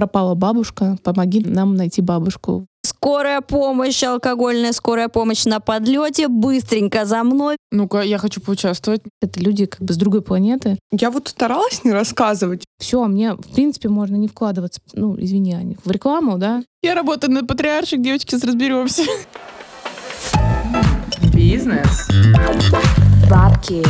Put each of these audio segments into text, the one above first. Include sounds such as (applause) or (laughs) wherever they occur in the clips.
пропала бабушка, помоги нам найти бабушку. Скорая помощь, алкогольная скорая помощь на подлете, быстренько за мной. Ну-ка, я хочу поучаствовать. Это люди как бы с другой планеты. Я вот старалась не рассказывать. Все, мне, в принципе, можно не вкладываться, ну, извини, Аня, в рекламу, да? Я работаю на патриарших, девочки, разберемся. Бизнес. Бабки.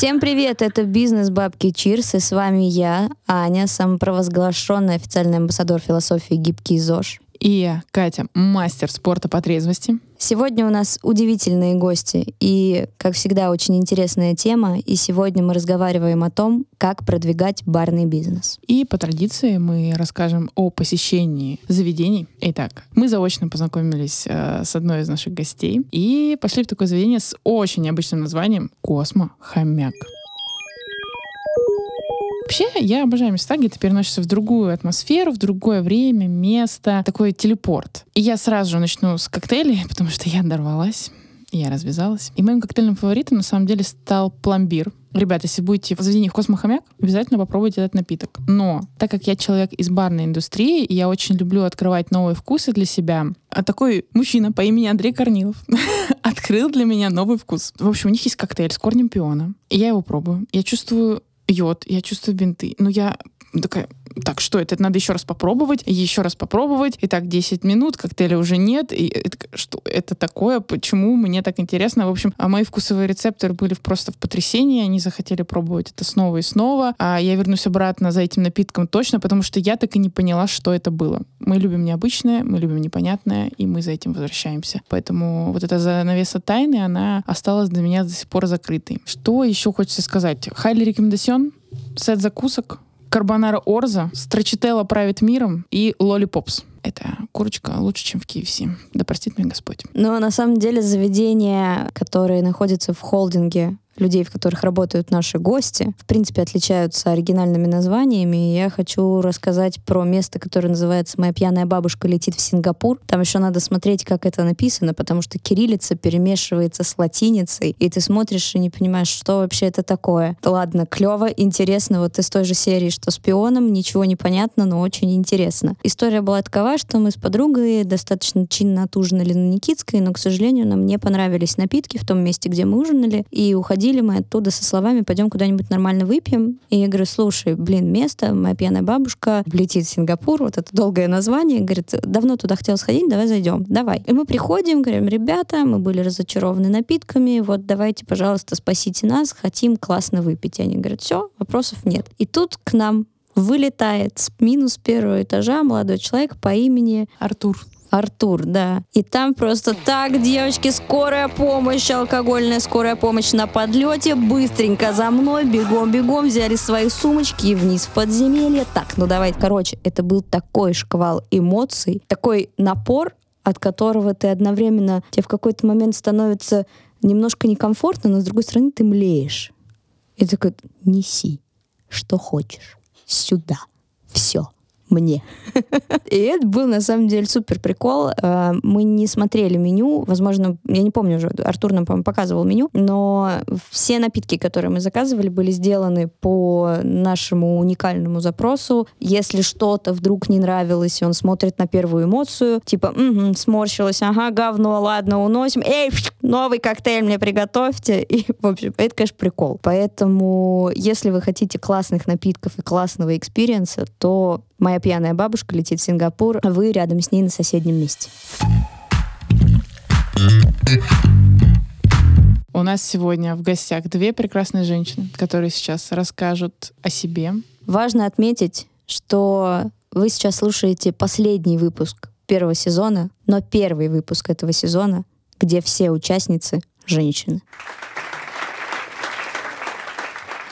Всем привет, это «Бизнес Бабки Чирс», и с вами я, Аня, самопровозглашенный официальный амбассадор философии «Гибкий ЗОЖ». И Катя, мастер спорта по трезвости. Сегодня у нас удивительные гости и, как всегда, очень интересная тема. И сегодня мы разговариваем о том, как продвигать барный бизнес. И по традиции мы расскажем о посещении заведений. Итак, мы заочно познакомились э, с одной из наших гостей и пошли в такое заведение с очень необычным названием «Космо Хомяк». Вообще, я обожаю места, где ты переносишься в другую атмосферу, в другое время, место, такой телепорт. И я сразу же начну с коктейлей, (laughs) потому что я дорвалась. Я развязалась. И моим коктейльным фаворитом на самом деле стал пломбир. Ребята, если будете в заведении Космохомяк, обязательно попробуйте этот напиток. Но так как я человек из барной индустрии, и я очень люблю открывать новые вкусы для себя, а такой мужчина по имени Андрей Корнилов (laughs) открыл для меня новый вкус. В общем, у них есть коктейль с корнем пиона. И я его пробую. Я чувствую йод, я чувствую бинты. Но я такая, так, что это? Это надо еще раз попробовать, еще раз попробовать. И так 10 минут, коктейля уже нет. И это, что это такое? Почему? Мне так интересно. В общем, а мои вкусовые рецепторы были просто в потрясении. Они захотели пробовать это снова и снова. А я вернусь обратно за этим напитком точно, потому что я так и не поняла, что это было. Мы любим необычное, мы любим непонятное, и мы за этим возвращаемся. Поэтому вот эта занавеса тайны, она осталась для меня до сих пор закрытой. Что еще хочется сказать? Хайли рекомендацион, сет закусок, карбонара Орза, Страчителла правит миром и Лолипопс. Это курочка лучше, чем в KFC. Да простит меня Господь. Но на самом деле заведения, которые находятся в холдинге людей, в которых работают наши гости, в принципе, отличаются оригинальными названиями. Я хочу рассказать про место, которое называется «Моя пьяная бабушка летит в Сингапур». Там еще надо смотреть, как это написано, потому что кириллица перемешивается с латиницей, и ты смотришь и не понимаешь, что вообще это такое. Ладно, клево, интересно. Вот из той же серии, что с пионом, ничего не понятно, но очень интересно. История была такова, что мы с подругой достаточно чинно отужинали на Никитской, но, к сожалению, нам не понравились напитки в том месте, где мы ужинали, и уходили уходили мы оттуда со словами «пойдем куда-нибудь нормально выпьем». И я говорю, слушай, блин, место, моя пьяная бабушка летит в Сингапур, вот это долгое название. Говорит, давно туда хотел сходить, давай зайдем, давай. И мы приходим, говорим, ребята, мы были разочарованы напитками, вот давайте, пожалуйста, спасите нас, хотим классно выпить. И они говорят, все, вопросов нет. И тут к нам вылетает с минус первого этажа молодой человек по имени Артур. Артур, да. И там просто так, девочки, скорая помощь, алкогольная скорая помощь на подлете, быстренько за мной, бегом-бегом, взяли свои сумочки и вниз в подземелье. Так, ну давайте. Короче, это был такой шквал эмоций, такой напор, от которого ты одновременно, тебе в какой-то момент становится немножко некомфортно, но с другой стороны ты млеешь. И такой, неси, что хочешь, сюда, все мне. И это был, на самом деле, супер прикол. Э, мы не смотрели меню. Возможно, я не помню уже, Артур нам, по-моему, показывал меню, но все напитки, которые мы заказывали, были сделаны по нашему уникальному запросу. Если что-то вдруг не нравилось, он смотрит на первую эмоцию, типа, угу, сморщилось, ага, говно, ладно, уносим. Эй, новый коктейль мне приготовьте. И, в общем, это, конечно, прикол. Поэтому, если вы хотите классных напитков и классного experience а, то Моя пьяная бабушка летит в Сингапур, а вы рядом с ней на соседнем месте. У нас сегодня в гостях две прекрасные женщины, которые сейчас расскажут о себе. Важно отметить, что вы сейчас слушаете последний выпуск первого сезона, но первый выпуск этого сезона, где все участницы — женщины.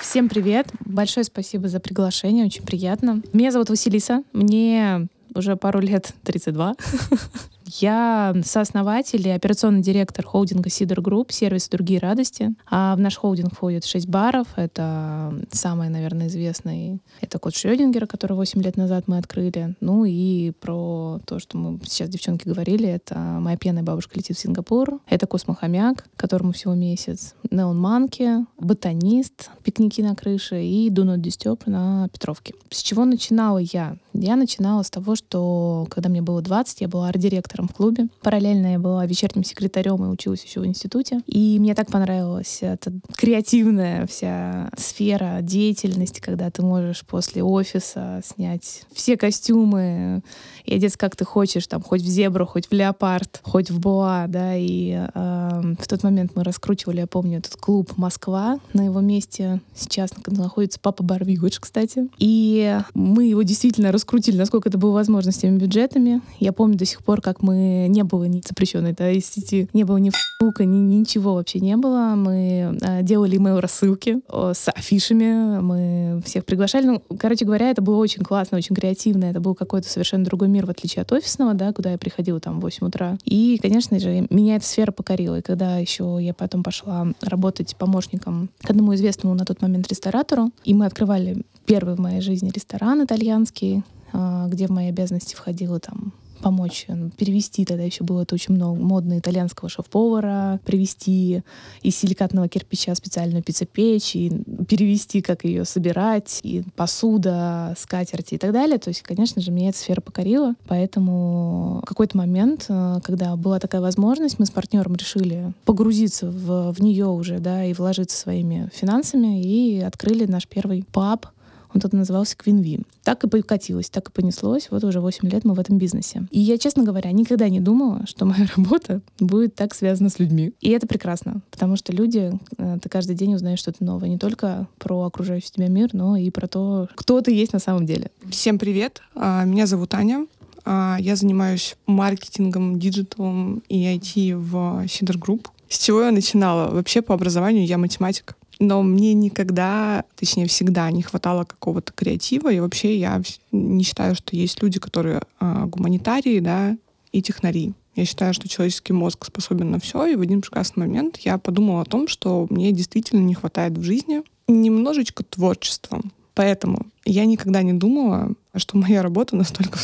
Всем привет! Большое спасибо за приглашение, очень приятно. Меня зовут Василиса, мне уже пару лет 32. (laughs) Я сооснователь и операционный директор холдинга СИДР Group, «Секс и другие радости». А в наш холдинг входит 6 баров. Это самый, наверное, известный. Это Кот Шрёдингера, который 8 лет назад мы открыли. Ну и про то, что мы сейчас, девчонки, говорили, это моя пьяная бабушка летит в Сингапур. Это Космохомяк, которому всего месяц. Neon Monkey, Ботанист, пикники на крыше и Do Not на Петровке. С чего начинала я? Я начинала с того, что когда мне было 20, я была арт-директором в клубе. Параллельно я была вечерним секретарем и училась еще в институте. И мне так понравилась эта креативная вся сфера деятельности, когда ты можешь после офиса снять все костюмы и одеться как ты хочешь, там, хоть в зебру, хоть в леопард, хоть в боа, да, и э, в тот момент мы раскручивали, я помню, этот клуб «Москва», на его месте сейчас находится Папа Барвигуч, кстати, и мы его действительно раскрутили, насколько это было возможно с теми бюджетами. Я помню до сих пор, как мы не было ни запрещенной да, из сети, не было ни фука, ни ничего вообще не было. Мы э, делали email рассылки э, с афишами, мы всех приглашали. Ну, короче говоря, это было очень классно, очень креативно. Это был какой-то совершенно другой мир, в отличие от офисного, да, куда я приходила там в 8 утра. И, конечно же, меня эта сфера покорила. И когда еще я потом пошла работать помощником к одному известному на тот момент ресторатору, и мы открывали первый в моей жизни ресторан итальянский, а, где в мои обязанности входило там помочь перевести, тогда еще было это очень много модно итальянского шеф-повара, привезти из силикатного кирпича специальную пиццепечь, и перевести, как ее собирать, и посуда, скатерти и так далее. То есть, конечно же, меня эта сфера покорила, поэтому в какой-то момент, э, когда была такая возможность, мы с партнером решили погрузиться в, в нее уже, да, и вложиться своими финансами, и открыли наш первый паб он тогда назывался Квинви. Так и покатилось, так и понеслось. Вот уже 8 лет мы в этом бизнесе. И я, честно говоря, никогда не думала, что моя (laughs) работа будет так связана с людьми. И это прекрасно, потому что люди, э, ты каждый день узнаешь что-то новое. Не только про окружающий тебя мир, но и про то, кто ты есть на самом деле. Всем привет. А, меня зовут Аня. А, я занимаюсь маркетингом, digital ом и IT в СИДР Group. С чего я начинала? Вообще по образованию я математик но мне никогда, точнее всегда не хватало какого-то креатива, и вообще я не считаю, что есть люди, которые э, гуманитарии, да, и технари. Я считаю, что человеческий мозг способен на все, и в один прекрасный момент я подумала о том, что мне действительно не хватает в жизни немножечко творчества. Поэтому я никогда не думала, что моя работа настолько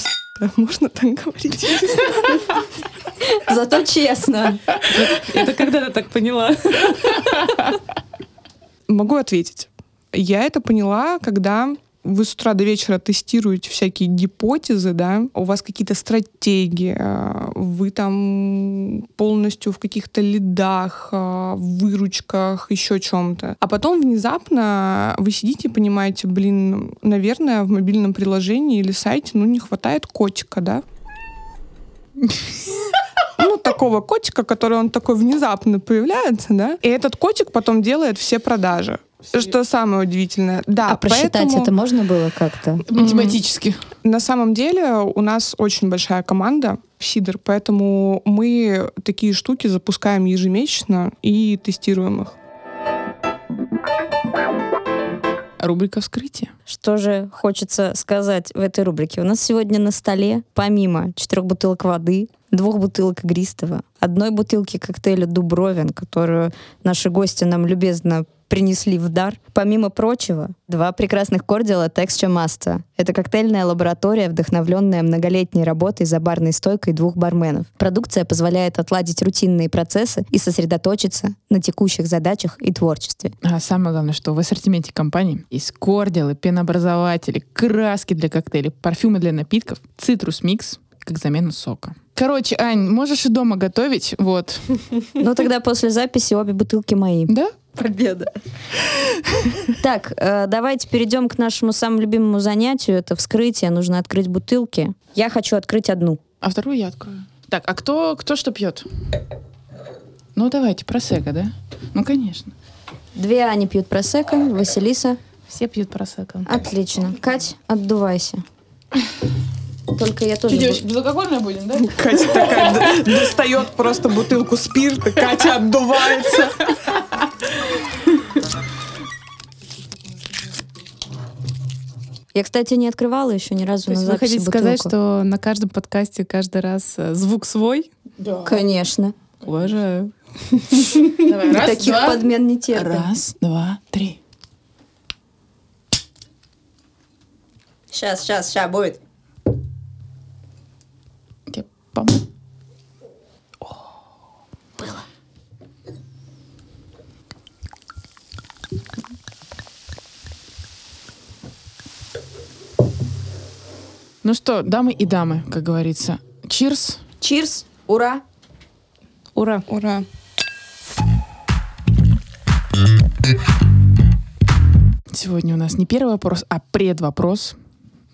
можно так говорить? Зато честно. Это когда ты так поняла? Могу ответить. Я это поняла, когда вы с утра до вечера тестируете всякие гипотезы, да, у вас какие-то стратегии, а, вы там полностью в каких-то лидах, а, выручках, еще чем-то. А потом внезапно вы сидите и понимаете, блин, наверное, в мобильном приложении или сайте, ну, не хватает котика, да? Ну, такого котика, который он такой внезапно появляется, да, и этот котик потом делает все продажи. Что самое удивительное. Да, а просчитать поэтому... это можно было как-то? Математически. На самом деле у нас очень большая команда в Сидор, поэтому мы такие штуки запускаем ежемесячно и тестируем их. Рубрика вскрытия. Что же хочется сказать в этой рубрике? У нас сегодня на столе, помимо четырех бутылок воды, двух бутылок игристого, одной бутылки коктейля Дубровин, которую наши гости нам любезно принесли в дар. Помимо прочего, два прекрасных кордила Texture Master. Это коктейльная лаборатория, вдохновленная многолетней работой за барной стойкой двух барменов. Продукция позволяет отладить рутинные процессы и сосредоточиться на текущих задачах и творчестве. А самое главное, что в ассортименте компании есть кордилы, пенообразователи, краски для коктейлей, парфюмы для напитков, цитрус микс, как замена сока. Короче, Ань, можешь и дома готовить, вот. Ну тогда после записи обе бутылки мои. Да? Победа. Так, э, давайте перейдем к нашему самому любимому занятию. Это вскрытие. Нужно открыть бутылки. Я хочу открыть одну. А вторую я открою. Так, а кто, кто что пьет? Ну, давайте, просека, да? Ну, конечно. Две Ани пьют просека, Василиса. Все пьют просека. Отлично. Кать, отдувайся. Только я тоже... Чуть безалкогольная будем, да? (laughs) Катя такая достает просто бутылку спирта, Катя отдувается. Я, кстати, не открывала еще ни разу То на есть вы записи хотите сказать, бутылку. что на каждом подкасте каждый раз э, звук свой? Конечно. Уважаю. Давай, раз, Таких два. подмен не терпим. Раз, два, три. Сейчас, сейчас, сейчас будет. Тебе Ну что, дамы и дамы, как говорится. Чирс. Чирс. Ура. Ура. Ура. Сегодня у нас не первый вопрос, а предвопрос.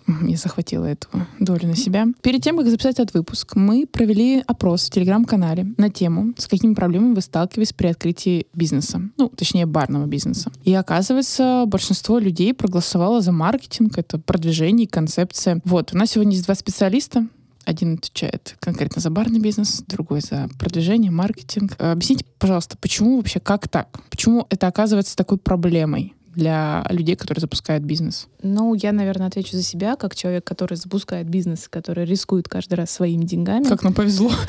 Я захватила эту долю на себя. Перед тем, как записать этот выпуск, мы провели опрос в Телеграм-канале на тему, с какими проблемами вы сталкивались при открытии бизнеса. Ну, точнее, барного бизнеса. И оказывается, большинство людей проголосовало за маркетинг, это продвижение и концепция. Вот, у нас сегодня есть два специалиста. Один отвечает конкретно за барный бизнес, другой за продвижение, маркетинг. Э, Объясните, пожалуйста, почему вообще, как так? Почему это оказывается такой проблемой для людей, которые запускают бизнес? Ну, я, наверное, отвечу за себя, как человек, который запускает бизнес, который рискует каждый раз своими деньгами. Как нам повезло. (laughs)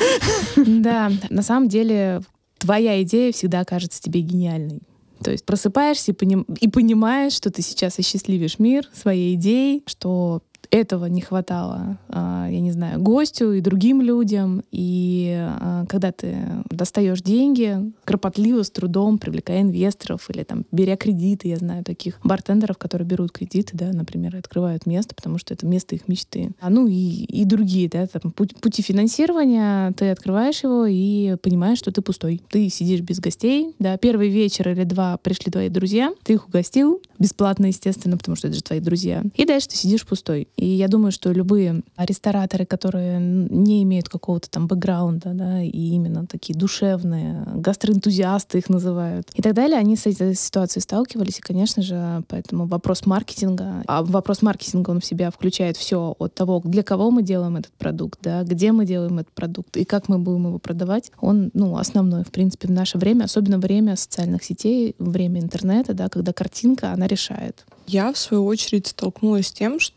Да, на самом деле твоя идея всегда кажется тебе гениальной. То есть просыпаешься и, поним- и понимаешь, что ты сейчас осчастливишь мир своей идеей, что этого не хватало, а, я не знаю, гостю и другим людям. И а, когда ты достаешь деньги, кропотливо, с трудом, привлекая инвесторов или там беря кредиты, я знаю таких бартендеров, которые берут кредиты, да, например, и открывают место, потому что это место их мечты. А, ну и, и другие, да, там, путь- пути финансирования, ты открываешь его и понимаешь, что ты пустой. Ты сидишь без гостей, да, первый вечер или два пришли твои друзья, ты их угостил, бесплатно, естественно, потому что это же твои друзья. И дальше ты сидишь пустой. И я думаю, что любые рестораторы, которые не имеют какого-то там бэкграунда, да, и именно такие душевные, гастроэнтузиасты их называют, и так далее, они с этой ситуацией сталкивались, и, конечно же, поэтому вопрос маркетинга, а вопрос маркетинга, он в себя включает все от того, для кого мы делаем этот продукт, да, где мы делаем этот продукт и как мы будем его продавать, он, ну, основной, в принципе, в наше время, особенно время социальных сетей, время интернета, да, когда картинка, она решает. Я, в свою очередь, столкнулась с тем, что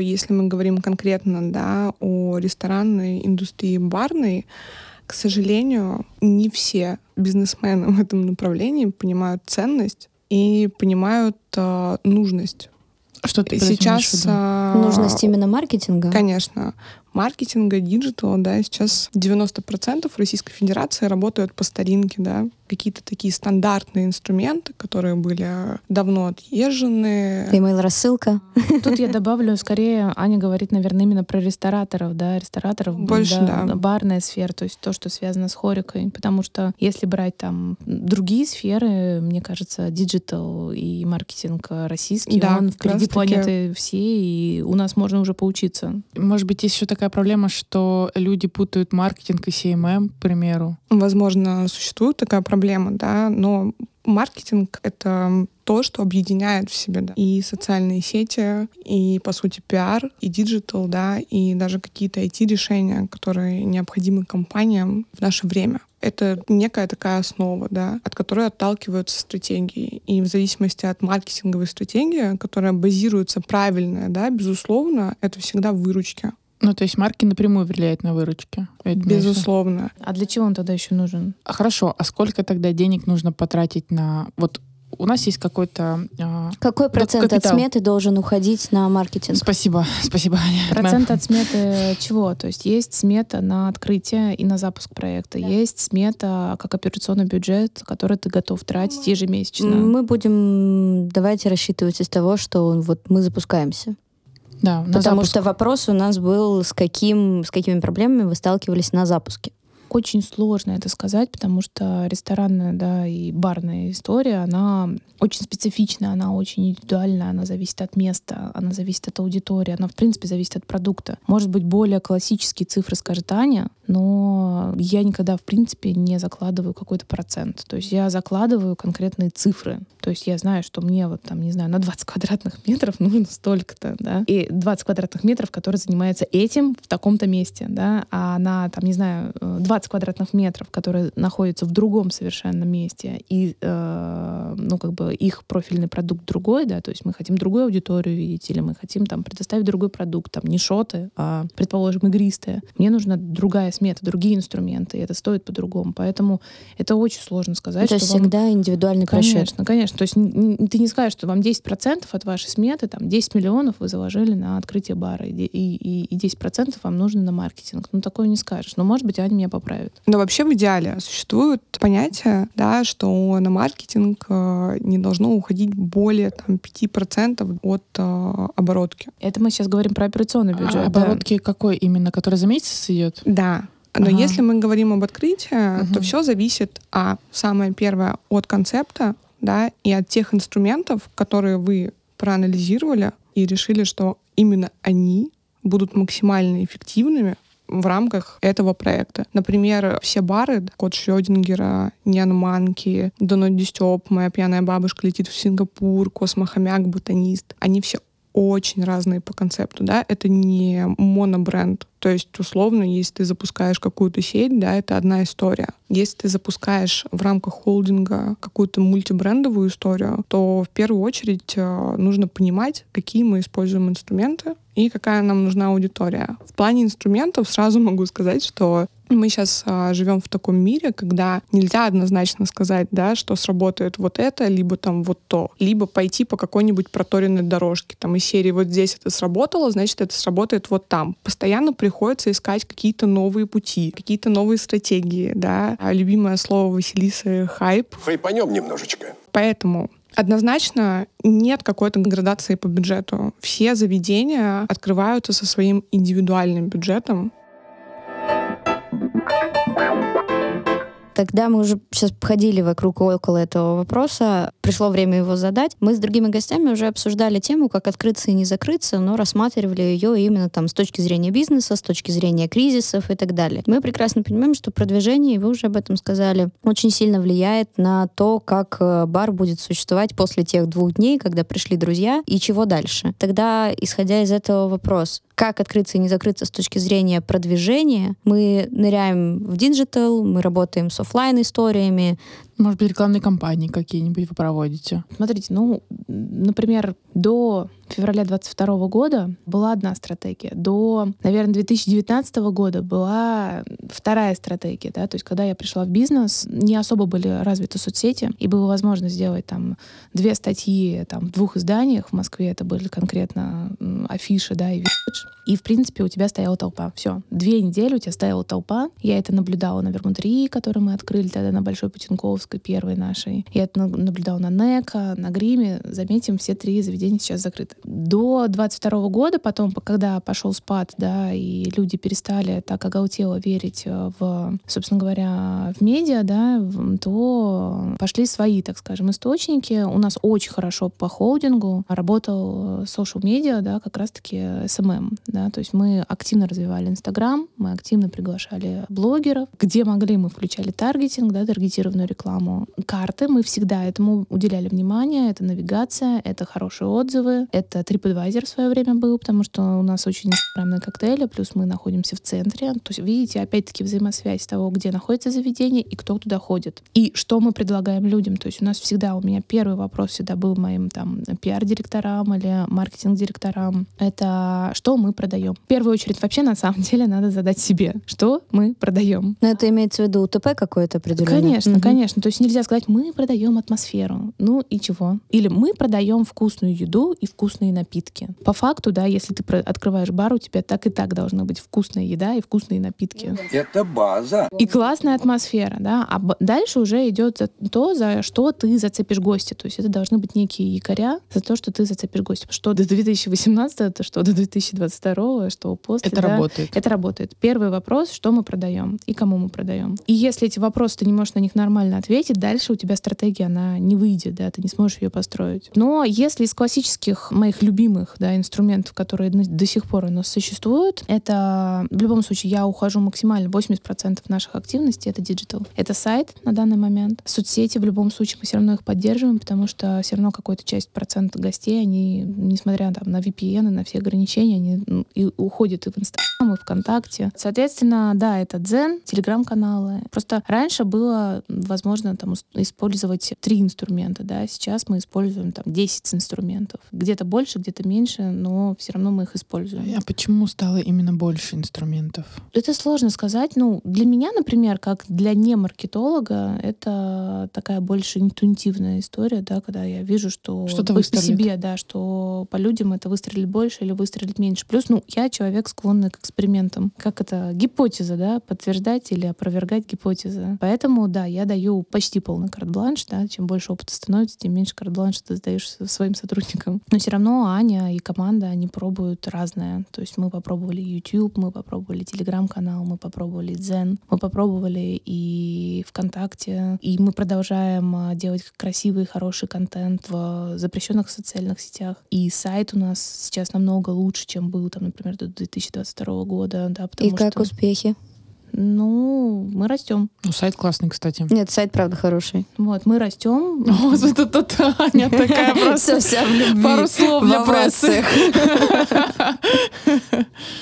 если мы говорим конкретно да, о ресторанной индустрии барной, к сожалению, не все бизнесмены в этом направлении понимают ценность и понимают э, нужность. Что ты сейчас... э, Нужность именно маркетинга. Конечно. Маркетинга, digital а, да, сейчас 90% Российской Федерации работают по старинке, да. Какие-то такие стандартные инструменты, которые были давно отъезжены. Имейл-рассылка. Тут я добавлю, скорее, Аня говорит, наверное, именно про рестораторов, да, рестораторов, Больше, да. барная сфера, то есть то, что связано с хорекой, потому что если брать там другие сферы, мне кажется, digital и маркетинг российский, Да, он впереди планеты всей, и у нас можно уже поучиться. Может быть, есть еще такая проблема, что люди путают маркетинг и SMM, к примеру. Возможно, существует такая проблема, да, но маркетинг — это то, что объединяет в себе да, и социальные сети, и, по сути, пиар, и digital, да, и даже какие-то IT-решения, которые необходимы компаниям в наше время. Это некая такая основа, да, от которой отталкиваются стратегии. И в зависимости от маркетинговой стратегии, которая базируется правильно, да, безусловно, это всегда выручки. Ну, то есть маркетинг напрямую влияют на выручки. Безусловно. А для чего он тогда еще нужен? А Хорошо, а сколько тогда денег нужно потратить на... Вот у нас есть какой-то... а, Какой процент от капитал. сметы должен уходить на маркетинг? Спасибо, (laughs) спасибо, Аня. Процент от сметы чего? То есть есть смета на открытие и на запуск проекта. Есть смета как операционный бюджет, который ты готов тратить ежемесячно. Мы будем, давайте рассчитывать из того, что вот мы запускаемся. Да, Потому запуск. что вопрос у нас был, с, каким, с какими проблемами вы сталкивались на запуске. Очень сложно это сказать, потому что ресторанная, да, и барная история, она очень специфична, она очень индивидуальна, она зависит от места, она зависит от аудитории, она, в принципе, зависит от продукта. Может быть, более классические цифры скажет Аня, но я никогда, в принципе, не закладываю какой-то процент. То есть я закладываю конкретные цифры. То есть я знаю, что мне вот там, не знаю, на 20 квадратных метров нужно столько-то, да, и 20 квадратных метров, которые занимаются этим в таком-то месте, да, а на, там, не знаю, 20 20 квадратных метров, которые находятся в другом совершенно месте, и, э, ну, как бы их профильный продукт другой, да, то есть мы хотим другую аудиторию видеть, или мы хотим там предоставить другой продукт, там, не шоты, а, предположим, игристые. Мне нужна другая смета, другие инструменты, и это стоит по-другому. Поэтому это очень сложно сказать. Это что вам- всегда индивидуальный просчет. Конечно, конечно. То есть ты не скажешь, что вам 10% от вашей сметы, там 10 миллионов вы заложили на открытие бара, и, и, и, и 10% вам нужно на маркетинг. Ну, такое не скажешь. Но, может быть, Аня меня поправит. Но вообще в идеале существует понятие, да, что на маркетинг э, не должно уходить более там, 5% от э, оборотки. Это мы сейчас говорим про операционный бюджет. А да. оборотки какой именно, который за месяц идет? Да. Но Ага. если мы говорим об открытии, то Мгм. все зависит, а самое первое, от концепта, да, и от тех инструментов, которые вы проанализировали и решили, что именно они будут максимально эффективными в рамках этого проекта. Например, все бары, код Шрёдингера, Нян Манки, Донат Дистёп, Моя пьяная бабушка летит в Сингапур, Космохомяк, Ботанист, они все очень разные по концепту, да, это не монобренд. То есть, условно, если ты запускаешь какую-то сеть, да, это одна история. Если ты запускаешь в рамках холдинга какую-то мультибрендовую историю, то в первую очередь э, нужно понимать, какие мы используем инструменты и какая нам нужна аудитория. В плане инструментов сразу могу сказать, что мы сейчас живем в таком мире, когда нельзя однозначно сказать, да, что сработает вот это, либо там вот то, либо пойти по какой-нибудь проторенной дорожке, там из серии вот здесь это сработало, значит это сработает вот там. Постоянно приходится искать какие-то новые пути, какие-то новые стратегии, да. А любимое слово Василисы — хайп. Хайпанем немножечко. Поэтому Однозначно нет какой-то градации по бюджету. Все заведения открываются со своим индивидуальным бюджетом. Когда мы уже сейчас ходили вокруг и около этого вопроса, пришло время его задать. Мы с другими гостями уже обсуждали тему, как открыться и не закрыться, но рассматривали ее именно там с точки зрения бизнеса, с точки зрения кризисов и так далее. Мы прекрасно понимаем, что продвижение, и вы уже об этом сказали, очень сильно влияет на то, как э, бар будет существовать после тех двух дней, когда пришли друзья, и чего дальше. Тогда, исходя из этого вопрос, как открыться и не закрыться с точки зрения продвижения. Мы ныряем в диджитал, мы работаем с офлайн историями. Может быть, рекламные кампании какие-нибудь вы проводите? Смотрите, ну, например, до февраля 22 года была одна стратегия. До, наверное, 2019 года была вторая стратегия. Да? То есть, когда я пришла в бизнес, не особо были развиты соцсети, и было возможно сделать там две статьи там, в двух изданиях. В Москве это были конкретно афиши, да, и видж. И, в принципе, у тебя стояла толпа. Все. Две недели у тебя стояла толпа. Я это наблюдала на Вермут-3, который мы открыли тогда на Большой Путинковской, первой нашей. Я это на- наблюдала на НЕКа, на Гриме. Заметим, все три заведения сейчас закрыты. До 22 года, потом, когда пошел спад, да, и люди перестали так оголтело верить э, в, собственно говоря, в медиа, да, то пошли свои, так скажем, источники. У нас очень хорошо по холдингу работал social медиа, да, как раз-таки SMM, да, то есть мы активно развивали Инстаграм, мы активно приглашали блогеров, где могли, мы включали таргетинг, да, таргетированную рекламу. Карты, мы всегда этому уделяли внимание, это навигация, это хорошие отзывы, это TripAdvisor в свое время был, потому что у нас очень инстаграмные коктейли, плюс мы находимся в центре. То есть, видите, опять-таки взаимосвязь того, где находится заведение и кто туда ходит. И что мы предлагаем людям. То есть у нас всегда, у меня первый вопрос всегда был моим там пиар-директорам или маркетинг-директорам. Это что мы продаем. В первую очередь вообще на самом деле надо задать себе, что мы продаем. Но это имеется в виду УТП какое-то определенное? Конечно, Мгм. конечно. То есть нельзя сказать, мы продаем атмосферу. Ну и чего? Или мы продаем вкусную еду и вкусные напитки. По факту, да, если ты открываешь бар, у тебя так и так должна быть вкусная еда и вкусные напитки. Это база. И классная атмосфера, да. А дальше уже идет то, за что ты зацепишь гостя. То есть это должны быть некие якоря за то, что ты зацепишь гостя. Что до 2018, то что до 2022, что после. Это да. работает. Это работает. Первый вопрос, что мы продаем и кому мы продаем. И если эти вопросы ты не можешь на них нормально ответить, дальше у тебя стратегия, она не выйдет, да, ты не сможешь ее построить. Но если из классических моих любимых да, инструментов, которые до сих пор у нас существуют, это в любом случае я ухожу максимально 80% наших активностей это диджитал. Это сайт на данный момент. Соцсети в любом случае мы все равно их поддерживаем, потому что все равно какую-то часть процент гостей, они, несмотря там, на VPN и на все ограничения, они м, и уходят и в Инстаграм, и ВКонтакте. Соответственно, да, это Дзен, телеграм-каналы. Просто раньше было возможно там ус- использовать три инструмента, да, сейчас мы используем там 10 инструментов. Где-то больше, где-то меньше, но все равно мы их используем. А почему стало именно больше инструментов? Это сложно сказать. Ну, для меня, например, как для не-маркетолога, это такая больше интуитивная история, да, когда я вижу, что Что-то по, себе, да, что по людям это выстрелит больше или выстрелит меньше. Плюс, ну, я человек склонный к экспериментам. Как это? Гипотеза, да, подтверждать или опровергать гипотезы. Поэтому, да, я даю почти полный карт-бланш, да, чем больше опыта становится, тем меньше карт-бланша ты сдаешь своим сотрудникам. (laughs) Но все равно Аня и команда, они пробуют разное. То есть мы попробовали YouTube, мы попробовали Телеграм-канал, мы попробовали Дзен, мы попробовали и ВКонтакте, и мы продолжаем а, делать красивый, хороший контент в запрещенных социальных сетях. И сайт у нас сейчас намного лучше, чем был, там, например, до 2022 года, да, потому И как что, успехи? Ну, мы растем. Ну, сайт классный, кстати. Нет, сайт правда хороший. Вот, мы растем. Господи, (laughs) тут тут Аня такая (laughs) просто... Все, вся в любви. Пару слов для в прессы. (laughs)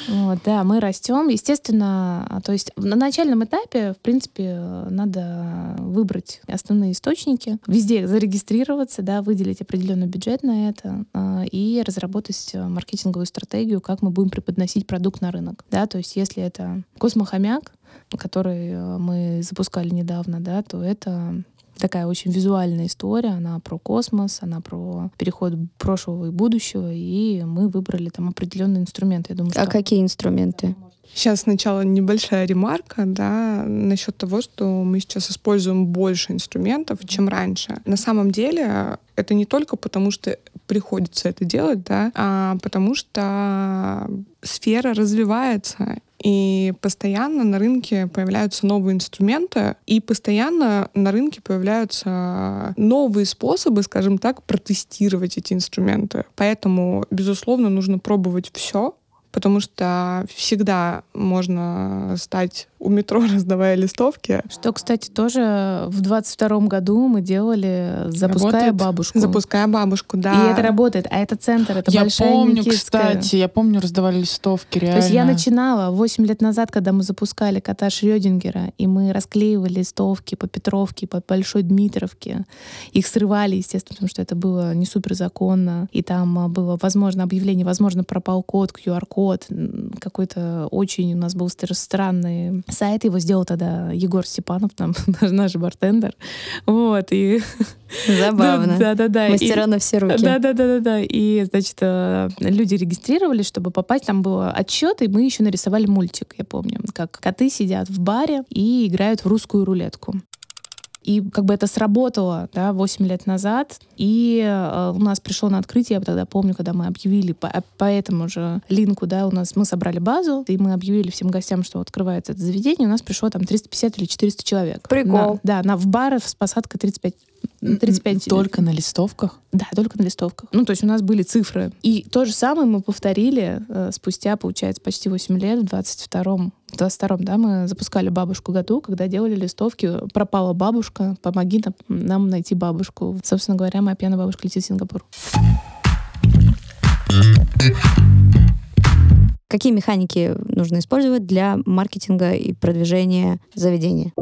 Вот, да, мы растем. Естественно, а, то есть на начальном этапе, в принципе, надо выбрать основные источники, везде зарегистрироваться, да, выделить определенный бюджет на это а, и разработать а, маркетинговую стратегию, как мы будем преподносить продукт на рынок. Да, то есть если это космохомяк, который а, мы запускали недавно, да, то это такая очень визуальная история, она про космос, она про переход прошлого и будущего, и мы выбрали там определенные инструменты. Я думаю, А что какие инструменты? Сейчас сначала небольшая ремарка, да, насчет того, что мы сейчас используем больше инструментов, чем раньше. На самом деле это не только потому, что приходится это делать, да, а потому что сфера развивается, и постоянно на рынке появляются новые инструменты, и постоянно на рынке появляются новые способы, скажем так, протестировать эти инструменты. Поэтому, безусловно, нужно пробовать все, потому что всегда можно стать у метро, (laughs) раздавая листовки, Что, кстати, тоже в 22 году мы делали, запуская Работает? бабушку. запуская бабушку, да. И это работает. А это центр, это Я большая помню, Никитская. кстати, я помню, раздавали листовки, реально. То есть я начинала 8 лет назад, когда мы запускали кота Шрёдингера, и мы расклеивали листовки по Петровке, по Большой Дмитровке. Их срывали, естественно, потому что это было не супер законно. И там а, было, возможно, объявление, возможно, пропал код, QR-код. Какой-то очень у нас был стр- странный сайт. Его сделал тогда Егор Степанов, там, (laughs) наш, наш бартендер. Вот, и... Забавно. (laughs) Да-да-да. и- Мастера на все руки. да, да, да, да, да. И, значит, э, люди регистрировались, чтобы попасть. Там был отчет, и мы еще нарисовали мультик, я помню, как коты сидят в баре и играют в русскую рулетку. И как бы это сработало, да, 8 лет назад. И э, у нас пришло на открытие, я тогда помню, когда мы объявили по, э, по этому же линку, да, у нас мы собрали базу, и мы объявили всем гостям, что открывается это заведение, у нас пришло там 350 или 400 человек. Прикол. На- да, на, в бар с посадкой 35 35 Только на листовках? да, только на листовках. Ну, то есть у нас были цифры. И то же самое мы повторили э, спустя, получается, почти 8 лет, в 22-м, в 22-м, да, мы запускали бабушку году, когда делали листовки «Пропала бабушка, помоги нам, нам найти бабушку». Собственно говоря, моя пьяная бабушка летит в Сингапур. Какие механики нужно использовать для маркетинга и продвижения заведения?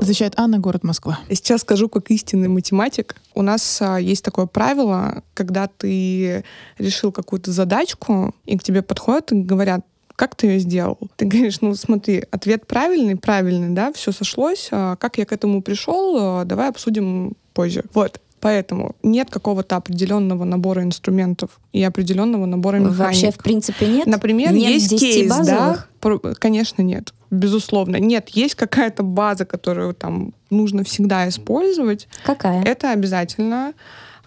Защищает Анна, город Москва. Я сейчас скажу как истинный математик. У нас а, есть такое правило, когда ты решил какую-то задачку, и к тебе подходят и говорят, как ты ее сделал? Ты говоришь, ну смотри, ответ правильный, правильный, да, все сошлось. а как я к этому пришел, а, давай обсудим позже. Вот. Поэтому нет какого-то определенного набора инструментов и определенного набора механик. Вообще, в принципе, нет? Например, Нет есть 10 кейс, да? базовых? Про- Конечно, нет. Безусловно. Нет, есть какая-то база, которую там нужно всегда использовать. Какая? Это обязательно.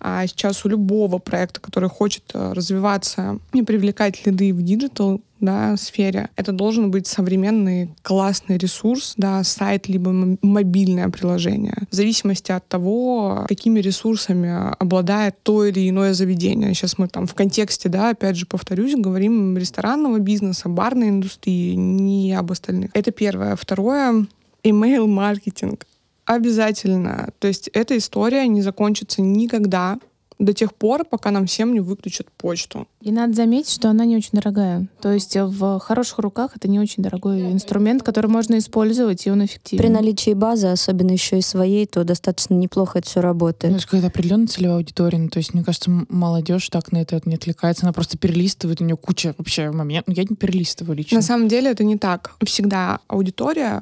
А сейчас у любого проекта, который хочет э, развиваться и привлекать лиды в диджитал, да, сфере. Это должен быть современный классный ресурс, да, сайт либо мобильное приложение. В зависимости от того, какими ресурсами обладает то или иное заведение. Сейчас мы там в контексте, да, опять же повторюсь, говорим ресторанного бизнеса, барной индустрии, не об остальных. Это первое. Второе, email-маркетинг. Обязательно. То есть эта история не закончится никогда до тех пор, пока нам всем не выключат почту. И надо заметить, что она не очень дорогая. То есть в хороших руках это не очень дорогой инструмент, который можно использовать, и он эффективен. При наличии базы, особенно еще и своей, то достаточно неплохо это все работает. Ну, это какая-то определенная целевая аудитория. Ну, то есть, мне кажется, молодежь так на это не отвлекается. Она просто перелистывает, у нее куча вообще моментов. Я не перелистываю лично. На самом деле это не так. Всегда аудитория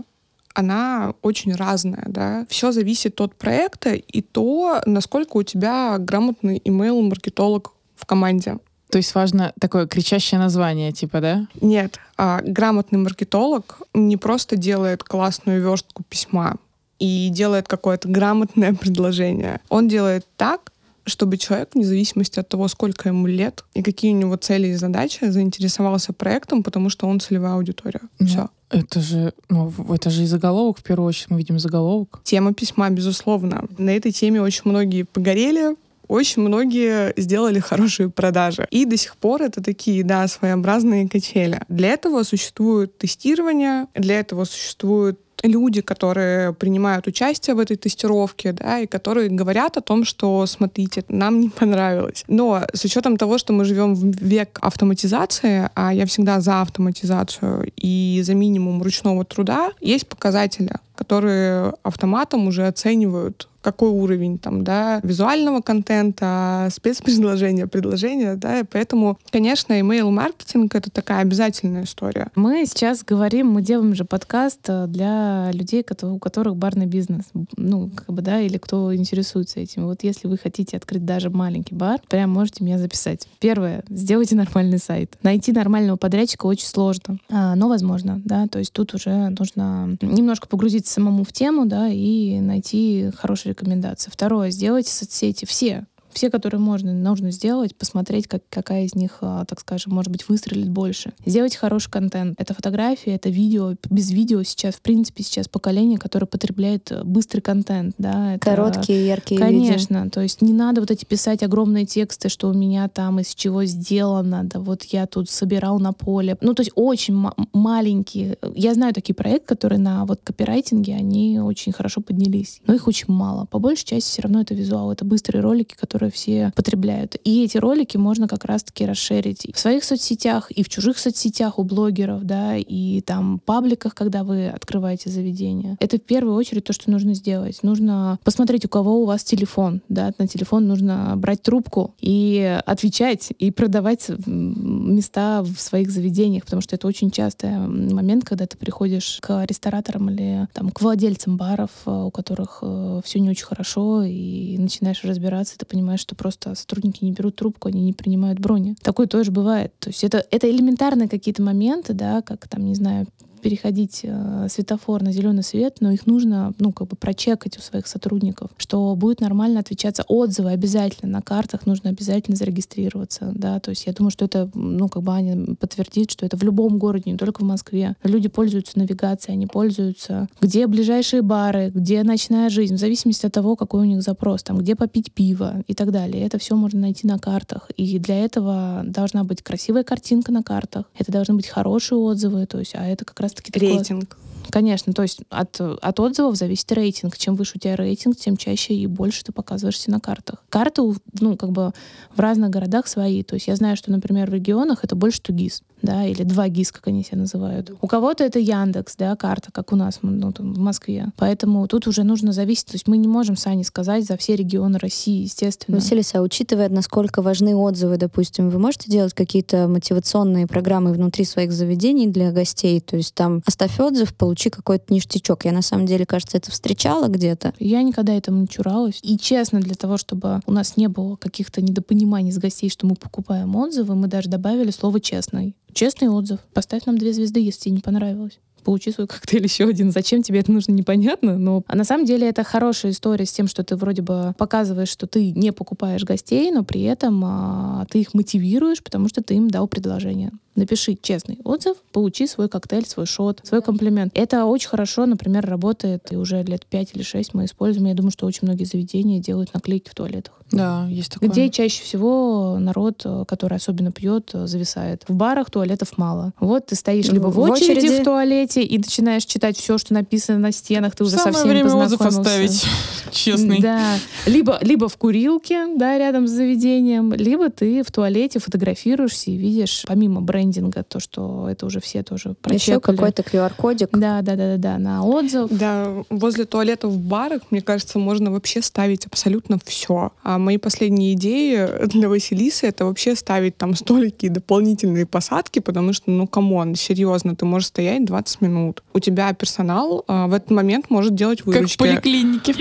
она очень разная, да. Все зависит от проекта и то, насколько у тебя грамотный email-маркетолог в команде. То есть важно такое кричащее название, типа, да? Нет, а, грамотный маркетолог не просто делает классную верстку письма и делает какое-то грамотное предложение. Он делает так, чтобы человек, вне зависимости от того, сколько ему лет и какие у него цели и задачи, заинтересовался проектом, потому что он целевая аудитория. Ну, Все. Это же, ну, это же и заголовок, в первую очередь мы видим заголовок. Тема письма, безусловно. На этой теме очень многие погорели, очень многие сделали хорошие продажи. И до сих пор это такие, да, своеобразные качели. Для этого существует тестирование, для этого существует люди, которые принимают участие в этой тестировке, да, и которые говорят о том, что, смотрите, нам не понравилось. Но с учетом того, что мы живем в век автоматизации, а я всегда за автоматизацию и за минимум ручного труда, есть показатели, которые автоматом уже оценивают какой уровень там, да, визуального контента, спецпредложения, предложения, да, и поэтому, конечно, email-маркетинг — это такая обязательная история. Мы сейчас говорим, мы делаем же подкаст э, для людей, у которых барный бизнес, ну, как бы, да, или кто интересуется этим. Вот если вы хотите открыть даже маленький бар, прям можете меня записать. Первое, сделайте нормальный сайт. Найти нормального подрядчика очень сложно, а, но возможно, да, то есть тут уже нужно немножко погрузиться самому в тему, да, и найти хороший рекомендация. Второе, сделайте соцсети все, все, которые можно, нужно сделать, посмотреть, как, какая из них, а, так скажем, может быть, выстрелит больше. Сделать хороший контент. Это фотографии, это видео. Без видео сейчас, в принципе, сейчас поколение, которое потребляет э, быстрый контент. Да, это, Короткие, яркие Конечно. Видео. То есть не надо вот эти писать огромные тексты, что у меня там из чего сделано, да вот я тут собирал на поле. Ну, то есть очень маленькие. Я знаю такие проекты, которые на вот копирайтинге, они очень хорошо поднялись. Но их очень мало. По большей части все равно это визуал. Это быстрые ролики, которые которые все потребляют. И эти ролики можно как раз-таки расширить и в своих соцсетях, и в чужих соцсетях у блогеров, да, и там пабликах, когда вы открываете заведение. Это в первую очередь то, что нужно сделать. Нужно посмотреть, у кого у вас телефон, да, на телефон нужно брать трубку и отвечать, и продавать места в своих заведениях, потому что это очень частый момент, когда ты приходишь к рестораторам или там к владельцам баров, э, у которых э, все не очень хорошо, и начинаешь разбираться, ты понимаешь, понимаешь, что просто сотрудники не берут трубку, они не принимают брони. Такое тоже бывает. То есть это, это элементарные какие-то моменты, да, как там, не знаю, переходить э, светофор на зеленый свет, но их нужно, ну, как бы прочекать у своих сотрудников, что будет нормально отвечаться отзывы обязательно на картах, нужно обязательно зарегистрироваться, да, то есть я думаю, что это, ну, как бы Аня подтвердит, что это в любом городе, не только в Москве. Люди пользуются навигацией, они пользуются, где ближайшие бары, где ночная жизнь, в зависимости от того, какой у них запрос, там, где попить пиво и так далее. Это все можно найти на картах. И для этого должна быть красивая картинка на картах, это должны быть хорошие отзывы, то есть, а это как раз раз-таки рейтинг. Конечно, то есть от, от отзывов зависит рейтинг. Чем выше у тебя рейтинг, тем чаще и больше ты показываешься на картах. Карты, ну, как бы в разных городах свои. То есть я знаю, что, например, в регионах это больше тугис, да, или два ГИС, как они себя называют. У кого-то это Яндекс, да, карта, как у нас ну, там, в Москве. Поэтому тут уже нужно зависеть. То есть мы не можем с Аней сказать за все регионы России, естественно. Василиса, а учитывая, насколько важны отзывы, допустим, вы можете делать какие-то мотивационные программы внутри своих заведений для гостей? То есть там оставь отзыв, получи какой-то ништячок. Я на самом деле, кажется, это встречала где-то. Я никогда этому не чуралась. И честно, для того, чтобы у нас не было каких-то недопониманий с гостей, что мы покупаем отзывы, мы даже добавили слово «честный». Честный отзыв. Поставь нам две звезды, если тебе не понравилось. получи свой коктейль еще один. Зачем тебе это нужно, непонятно. Но а на самом деле это хорошая история с тем, что ты вроде бы показываешь, что ты не покупаешь гостей, но при этом а, ты их мотивируешь, потому что ты им дал предложение. Напиши честный отзыв, получи свой коктейль, свой шот, свой комплимент. Это очень хорошо, например, работает, и уже лет 5 или 6 мы используем. Я думаю, что очень многие заведения делают наклейки в туалетах. Да, есть такое. Где чаще всего народ, который особенно пьет, зависает. В барах туалетов мало. Вот ты стоишь либо в, В очереди, очереди. в туалете и начинаешь читать все, что написано на стенах, ты уже Самое совсем время отзыв оставить. (laughs) Честный. Да. Либо, либо в курилке, да, рядом с заведением, либо ты в туалете фотографируешься и видишь, помимо брендинга, то, что это уже все тоже Еще прочекали. какой-то QR-кодик. Да, да, да, да, да, на отзыв. Да, возле туалетов в барах, мне кажется, можно вообще ставить абсолютно все. А мои последние идеи для Василисы — это вообще ставить там столики и дополнительные посадки, потому что, ну, come on, серьезно, ты можешь стоять 20 минут. У тебя персонал а, в этот момент может делать Как в выручки. поликлинике.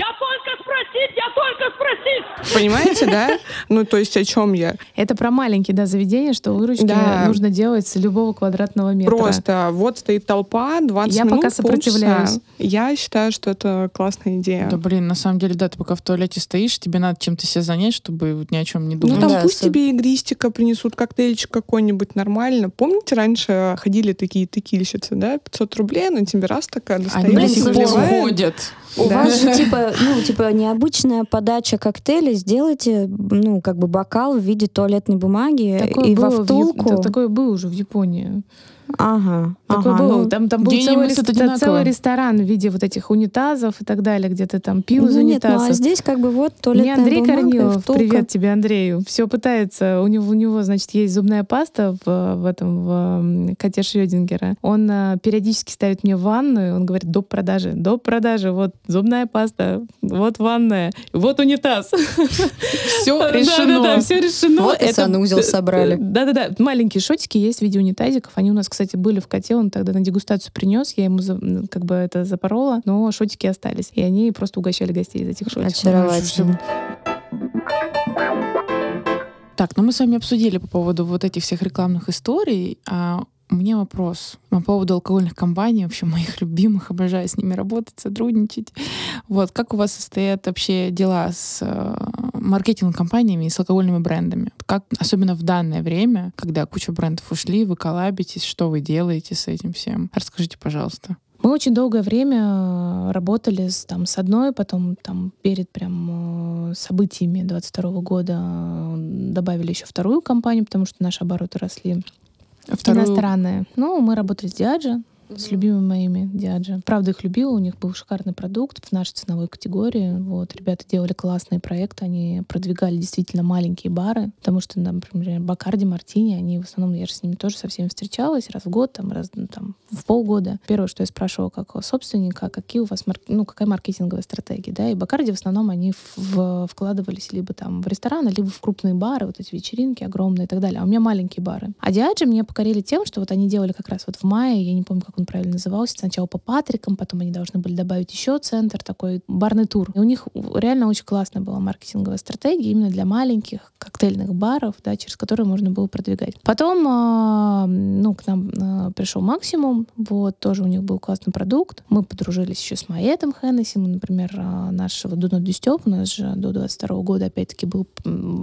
Понимаете, да? Ну, то есть о чем я? Это про маленькие, да, заведения, что выручки Да. нужно делать с любого квадратного метра. Просто вот стоит толпа, 20 Я минут, пока сопротивляюсь. полчаса. Я считаю, что это классная идея. Да, блин, на самом деле, да, ты пока в туалете стоишь, тебе надо чем-то себя занять, чтобы ни о чем не Ну, думать. там да, пусть тебе игристика принесут, коктейльчик какой-нибудь нормально. Помните, раньше ходили такие текильщицы, да? 500 рублей, на тебе раз такая Они достает, Блин, до сих пор ходят. У Да. вас же (laughs) типа, ну, типа необычная подача коктейля. Сделайте, ну, как бы бокал в виде туалетной бумаги Такое и во в втулку. та- Такое было уже в Японии. Ага. Такое ага, было. ну, Там, там был целый, рес- одинаково. целый ресторан в виде вот этих унитазов и так далее, где ты там пил из ну, нет, ну, а здесь как бы вот туалетная Андрей бумага Корнилов, втулка. привет тебе, Андрею, все пытается. У него, у него, значит, есть зубная паста в, в этом, в коте Шрёдингера. Он а, периодически ставит мне в ванную, он говорит, доп. продажи, доп. продажи, вот зубная паста, вот ванная, вот унитаз. Все (laughs) решено. Да-да-да, все решено. Вот и санузел собрали. Да-да-да, маленькие шотики есть в виде унитазиков. Они у нас, кстати, были в коте, он тогда на дегустацию принес, я ему за- как бы это запорола, но шотики остались. И они просто угощали гостей из этих шотиков. Очаровательно. Так, ну мы с вами обсудили по поводу вот этих всех рекламных историй. А у меня вопрос по поводу алкогольных компаний, вообще моих любимых, обожаю с ними работать, сотрудничать. Вот, как у вас состоят вообще дела с э, маркетинг-компаниями и с алкогольными брендами? Как, особенно в данное время, когда куча брендов ушли, вы коллабитесь, что вы делаете с этим всем? Расскажите, пожалуйста. Мы очень долгое время работали с, там, с одной, потом там, перед прям э, событиями 22 года э, добавили еще вторую компанию, потому что наши обороты росли. Вторую- Иностранная. Ну, мы работали с Диаджи, с любимыми моими Диаджи. Правда, их любила, у них был шикарный продукт в нашей ценовой категории. Вот, ребята делали классные проекты, они продвигали действительно маленькие бары, потому что, например, Бакарди, Мартини, они в основном, я же с ними тоже со всеми встречалась, раз в год, там, раз ну, там, в полгода. Первое, что я спрашивала как собственника, какие у вас, мар- ну, какая маркетинговая стратегия, да, и Бакарди в основном они в- вкладывались либо там в рестораны, либо в крупные бары, вот эти вечеринки огромные и так далее. А у меня маленькие бары. А Диаджи мне покорили тем, что вот они делали как раз вот в мае, я не помню, как он правильно назывался, сначала по Патрикам, потом они должны были добавить еще центр, такой барный тур. И у них реально очень классная была маркетинговая стратегия именно для маленьких коктейльных баров, да, через которые можно было продвигать. Потом, а, ну, к нам а, пришел Максимум, вот, тоже у них был классный продукт. Мы подружились еще с Маэтом Хеннесси, мы, например, а, наш вот Дунат Дюстёп, у нас же до 22 года, опять-таки, был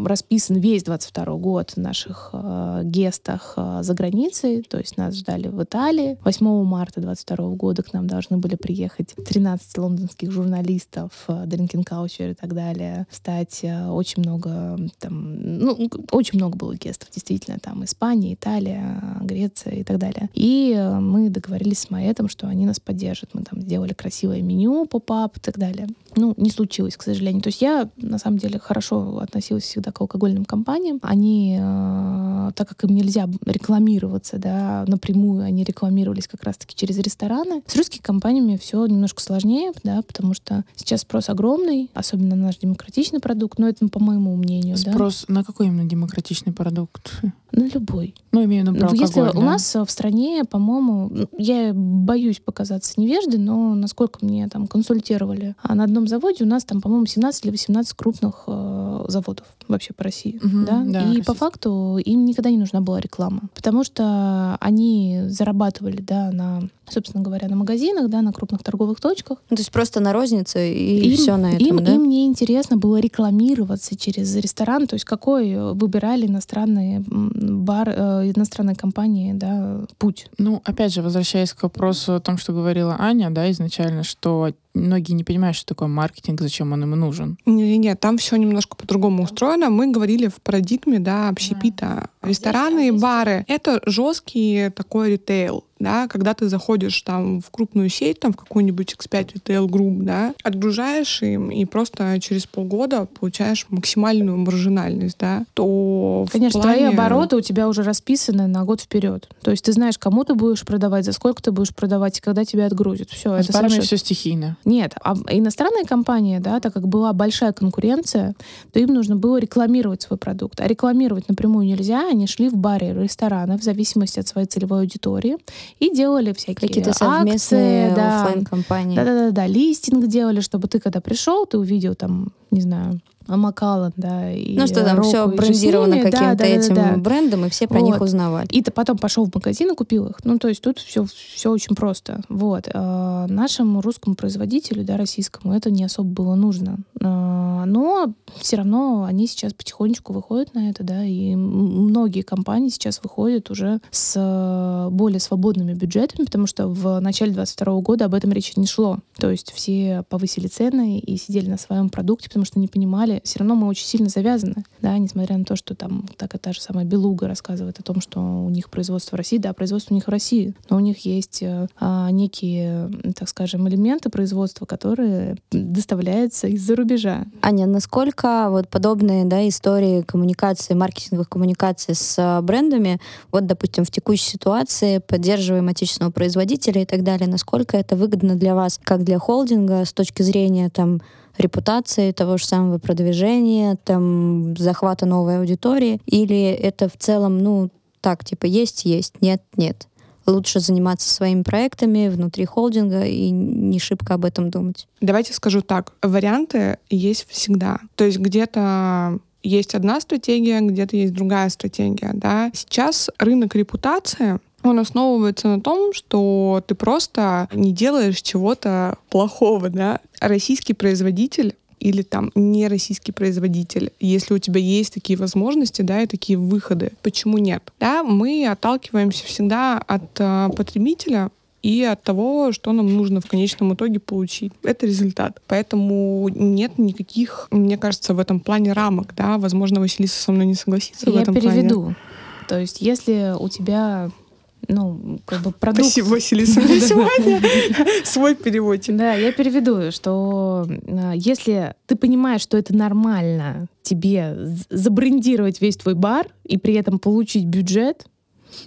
расписан весь 22 год в наших гестах за границей, то есть нас ждали в Италии. 8 марта 22 года к нам должны были приехать 13 лондонских журналистов, а, Drinking Culture и так далее, встать а, очень много, там, ну, очень много было гестов, действительно, там Испания, Италия, Греция и так далее. И э, мы договорились с Маэтом, что они нас поддержат. Мы там сделали красивое меню, поп-ап и так далее. Ну, не случилось, к сожалению. То есть я, на самом деле, хорошо относилась всегда к алкогольным компаниям. Они, э, так как им нельзя рекламироваться, да, напрямую, они рекламировались как раз-таки через рестораны. С русскими компаниями все немножко сложнее, да, потому что сейчас спрос огромный, особенно на наш демократичный продукт, но это по моему мнению, да. Спрос на какой именно демократичный продукт? На любой. Ну, имею в виду про Ну, Если алкоголь, у да? нас в стране, по-моему, я боюсь показаться невеждой, но насколько мне там консультировали, а на одном заводе у нас там, по-моему, 17 или 18 крупных э, заводов вообще по России. Мгм, да? да, И по факту им никогда не нужна была реклама, потому что они зарабатывали да, на, собственно говоря, на магазинах, да, на крупных торговых точках. Ну, то есть просто на рознице и им, все на этом, им, да? им не интересно было рекламироваться через ресторан, то есть какой э, выбирали иностранные бар, э, иностранные компании, да, путь. Ну, опять же, возвращаясь к вопросу о том, что говорила Аня, да, изначально, что многие не понимают, что такое маркетинг, зачем он им нужен. Не-не-не, там все немножко по-другому устроено. Мы говорили в парадигме, да, общепита. Рестораны и бары — это жесткий такой ритейл да, когда ты заходишь там в крупную сеть, там в какую-нибудь X5 Retail Group, да, отгружаешь им и просто через полгода получаешь максимальную маржинальность, да, то Конечно, плане- твои обороты у тебя уже расписаны на год вперед. То есть ты знаешь, кому ты будешь продавать, за сколько ты будешь продавать и когда тебя отгрузят. Все, А это совершенно- все стихийно. Нет, а иностранные компании, да, так как была большая конкуренция, то им нужно было рекламировать свой продукт. А рекламировать напрямую нельзя. Они шли в бары, рестораны в зависимости от своей целевой аудитории и делали всякие Какие-то акции, да, оффлайн-компании. да-да-да, листинг делали, чтобы ты, когда пришел, ты увидел там, не знаю, Макалан, да, и Ну что там, все Року, с брендировано да, каким-то да, да, этим да. брендом, и все про них Вот. узнавали. И ты потом пошел в магазин и купил их. Ну, то есть тут все, все очень просто. Вот. А, нашему русскому производителю, да, российскому, это не особо было нужно. А, но все равно они сейчас потихонечку выходят на это, да, и многие компании сейчас выходят уже с более свободными бюджетами, потому что в начале 22 года об этом речи не шло. То есть все повысили цены и сидели на своем продукте, потому что не понимали. Все равно мы очень сильно завязаны, да, несмотря на то, что там так и та же самая Белуга рассказывает о том, что у них производство в России, да, производство у них в России, но у них есть э, а, некие, так скажем, элементы производства, которые доставляются из-за рубежа. Аня, насколько вот подобные да, истории коммуникации, маркетинговых коммуникаций с а, брендами, вот, допустим, в текущей ситуации поддерживаем отечественного производителя и так далее, насколько это выгодно для вас, как для холдинга с точки зрения там репутации, того же самого продвижения, там, захвата новой аудитории, или это в целом, ну, так, типа, есть, есть, нет, нет. Лучше заниматься своими проектами внутри холдинга и не шибко об этом думать. Давайте скажу так. Варианты есть всегда. То есть где-то есть одна стратегия, где-то есть другая стратегия. Да? Сейчас рынок репутации он основывается на том, что ты просто не делаешь чего-то плохого, да. Российский производитель или там не российский производитель, если у тебя есть такие возможности, да, и такие выходы, почему нет? Да, мы отталкиваемся всегда от э, потребителя, и от того, что нам нужно в конечном итоге получить. Это результат. Поэтому нет никаких, мне кажется, в этом плане рамок. Да? Возможно, Василиса со мной не согласится в Я этом плане. переведу. То есть если у тебя ну, как бы продукт... Спасибо, Василиса, мне (laughs) сегодня свой переводчик. Да, я переведу, что э, если ты понимаешь, что это нормально тебе забрендировать весь твой бар и при этом получить бюджет,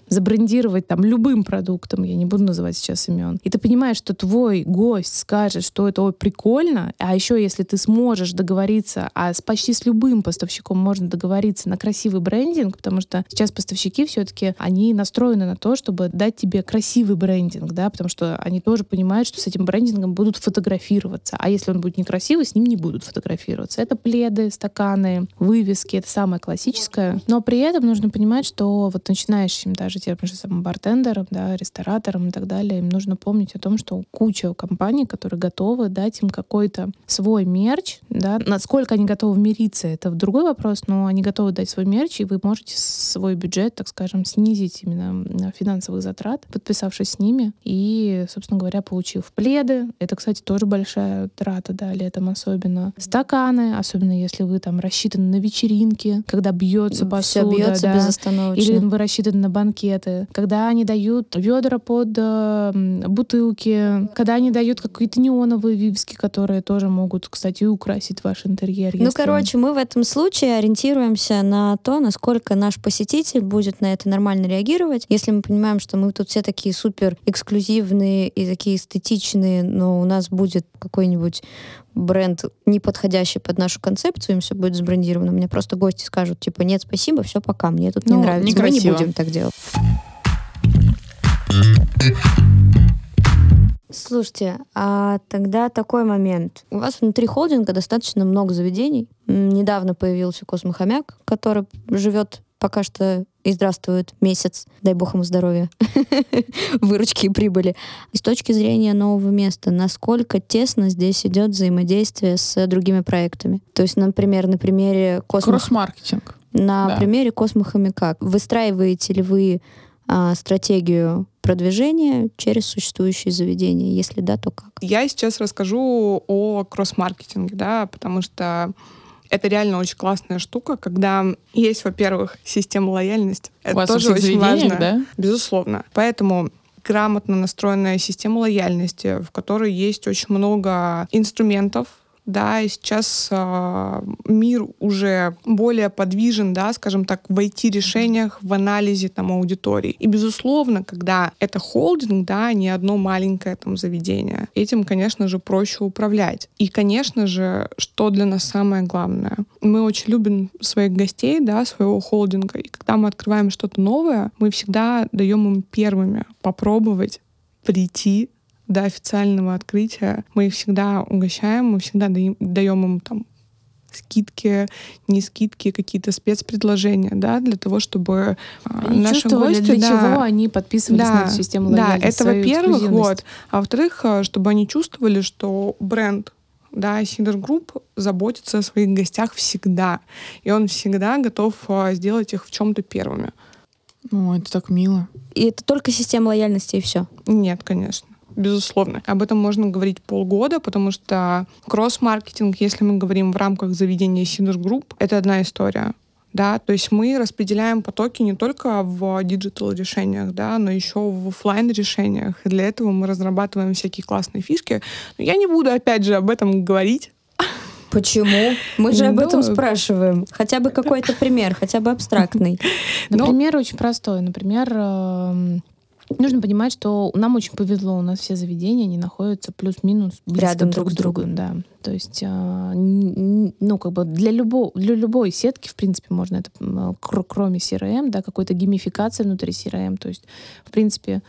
забрендировать там любым продуктом, я не буду называть сейчас имен, и ты понимаешь, что твой гость скажет, что это ой, прикольно, а еще если ты сможешь договориться, а с почти с любым поставщиком можно договориться на красивый брендинг, потому что сейчас поставщики все-таки, они настроены на то, чтобы дать тебе красивый брендинг, да, потому что они тоже понимают, что с этим брендингом будут фотографироваться, а если он будет некрасивый, с ним не будут фотографироваться. Это пледы, стаканы, вывески, это самое классическое. Но при этом нужно понимать, что вот начинающим даже тем же самым бартендерам, да, рестораторам и так далее, им нужно помнить о том, что куча компаний, которые готовы дать им какой-то свой мерч, да, насколько они готовы мириться, это другой вопрос, но они готовы дать свой мерч, и вы можете свой бюджет, так скажем, снизить именно на финансовых затрат, подписавшись с ними и, собственно говоря, получив пледы. Это, кстати, тоже большая трата, да, летом особенно. Стаканы, особенно если вы там рассчитаны на вечеринки, когда бьется Все посуда, бьется да. безостановочно. Или вы рассчитаны на банкеты, когда они дают ведра под э, бутылки, когда они дают какие-то неоновые вивески, которые тоже могут, кстати, украсить ваш интерьер. Ну, короче, мы в этом случае ориентируемся на то, насколько наш посетитель будет на это нормально реагировать. Если мы понимаем, что мы тут все такие супер эксклюзивные и такие эстетичные, но у нас будет какой-нибудь бренд, не подходящий под нашу концепцию, им все будет сбрендировано. Мне просто гости скажут, типа, нет, спасибо, все, пока, мне тут не Ну, нравится. Мы не некрасиво. будем так делать. Слушайте, а тогда такой момент. У вас внутри холдинга достаточно много заведений. Недавно появился Космохомяк, который живет пока что и здравствует месяц, дай бог ему здоровья, (laughs) выручки и прибыли. И с точки зрения нового места, насколько тесно здесь идет взаимодействие с другими проектами? То есть, например, на примере Космо... Кросс-маркетинг. На Да. примере Космохомика. Выстраиваете ли вы а, стратегию продвижения через существующие заведения? Если да, то как? Я сейчас расскажу о кросс-маркетинге, да, потому что это реально очень классная штука, когда есть, во-первых, система лояльности. У Это вас во тоже очень важно. да? Безусловно. Поэтому грамотно настроенная система лояльности, в которой есть очень много инструментов, да, и сейчас э, мир уже более подвижен, да, скажем так, в IT-решениях, в анализе там аудитории. И, безусловно, когда это холдинг, да, а не одно маленькое там заведение, этим, конечно же, проще управлять. И, конечно же, что для нас самое главное? Мы очень любим своих гостей, да, своего холдинга, и когда мы открываем что-то новое, мы всегда даем им первыми попробовать прийти до официального открытия. Мы их всегда угощаем, мы всегда даем, им там скидки, не скидки, какие-то спецпредложения, да, для того, чтобы а, Они наши чувствовали, гости, для да, чего они подписывались на эту систему да, лояльности. это во-первых, вот. А во-вторых, а, чтобы они чувствовали, что бренд да, СИДР Групп заботится о своих гостях всегда. И он всегда готов а, сделать их в чем-то первыми. О, это так мило. И это только система лояльности и все. Нет, конечно. Безусловно. Об этом можно говорить полгода, потому что кросс-маркетинг, если мы говорим в рамках заведения СИДР Групп, это одна история. Да, то есть мы распределяем потоки не только в диджитал решениях, да, но еще в оффлайн решениях. И для этого мы разрабатываем всякие классные фишки. Но я не буду опять же об этом говорить. Почему? Мы же об Ну, этом спрашиваем. Хотя бы какой-то пример, хотя бы абстрактный. (laughs) Например, очень простой. Например, эм, нужно понимать, что нам очень повезло. У нас все заведения, они находятся плюс-минус Рядом друг с другом. Да. То есть, н- ну, как бы для, любого, для любой сетки, в принципе, можно это, кр- кроме CRM, да, какой-то геймификации внутри CRM. То есть, в принципе,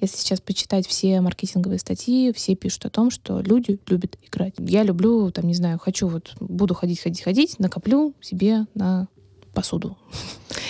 если сейчас почитать все маркетинговые статьи, все пишут о том, что люди любят играть. Я люблю, там, не знаю, хочу вот, буду ходить, ходить, ходить, накоплю себе на посуду.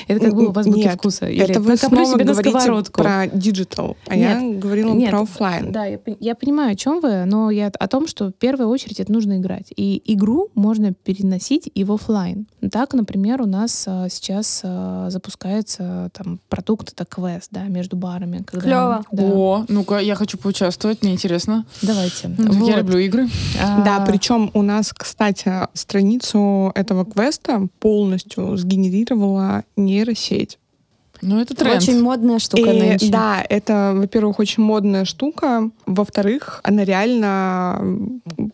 Это как бы в азбуке Нет, вкуса. Или это вы снова себе на сковородку. про диджитал, а Нет, я говорила нет, про оффлайн. Да, я, я понимаю, о чем вы, но я о том, что в первую очередь это нужно играть. И игру можно переносить и в офлайн. Так, например, у нас а, сейчас а, запускается там продукт, это квест, да, между барами. когда- Клёво. Да. О, ну-ка, я хочу поучаствовать, мне интересно. Давайте. Ну, Вот. Я люблю игры. А, Да, причем у нас, кстати, страницу этого квеста полностью сгенерировала нейросеть. Ну, это тренд. Очень модная штука И, нынче. да, это, во-первых, очень модная штука. Во-вторых, она реально,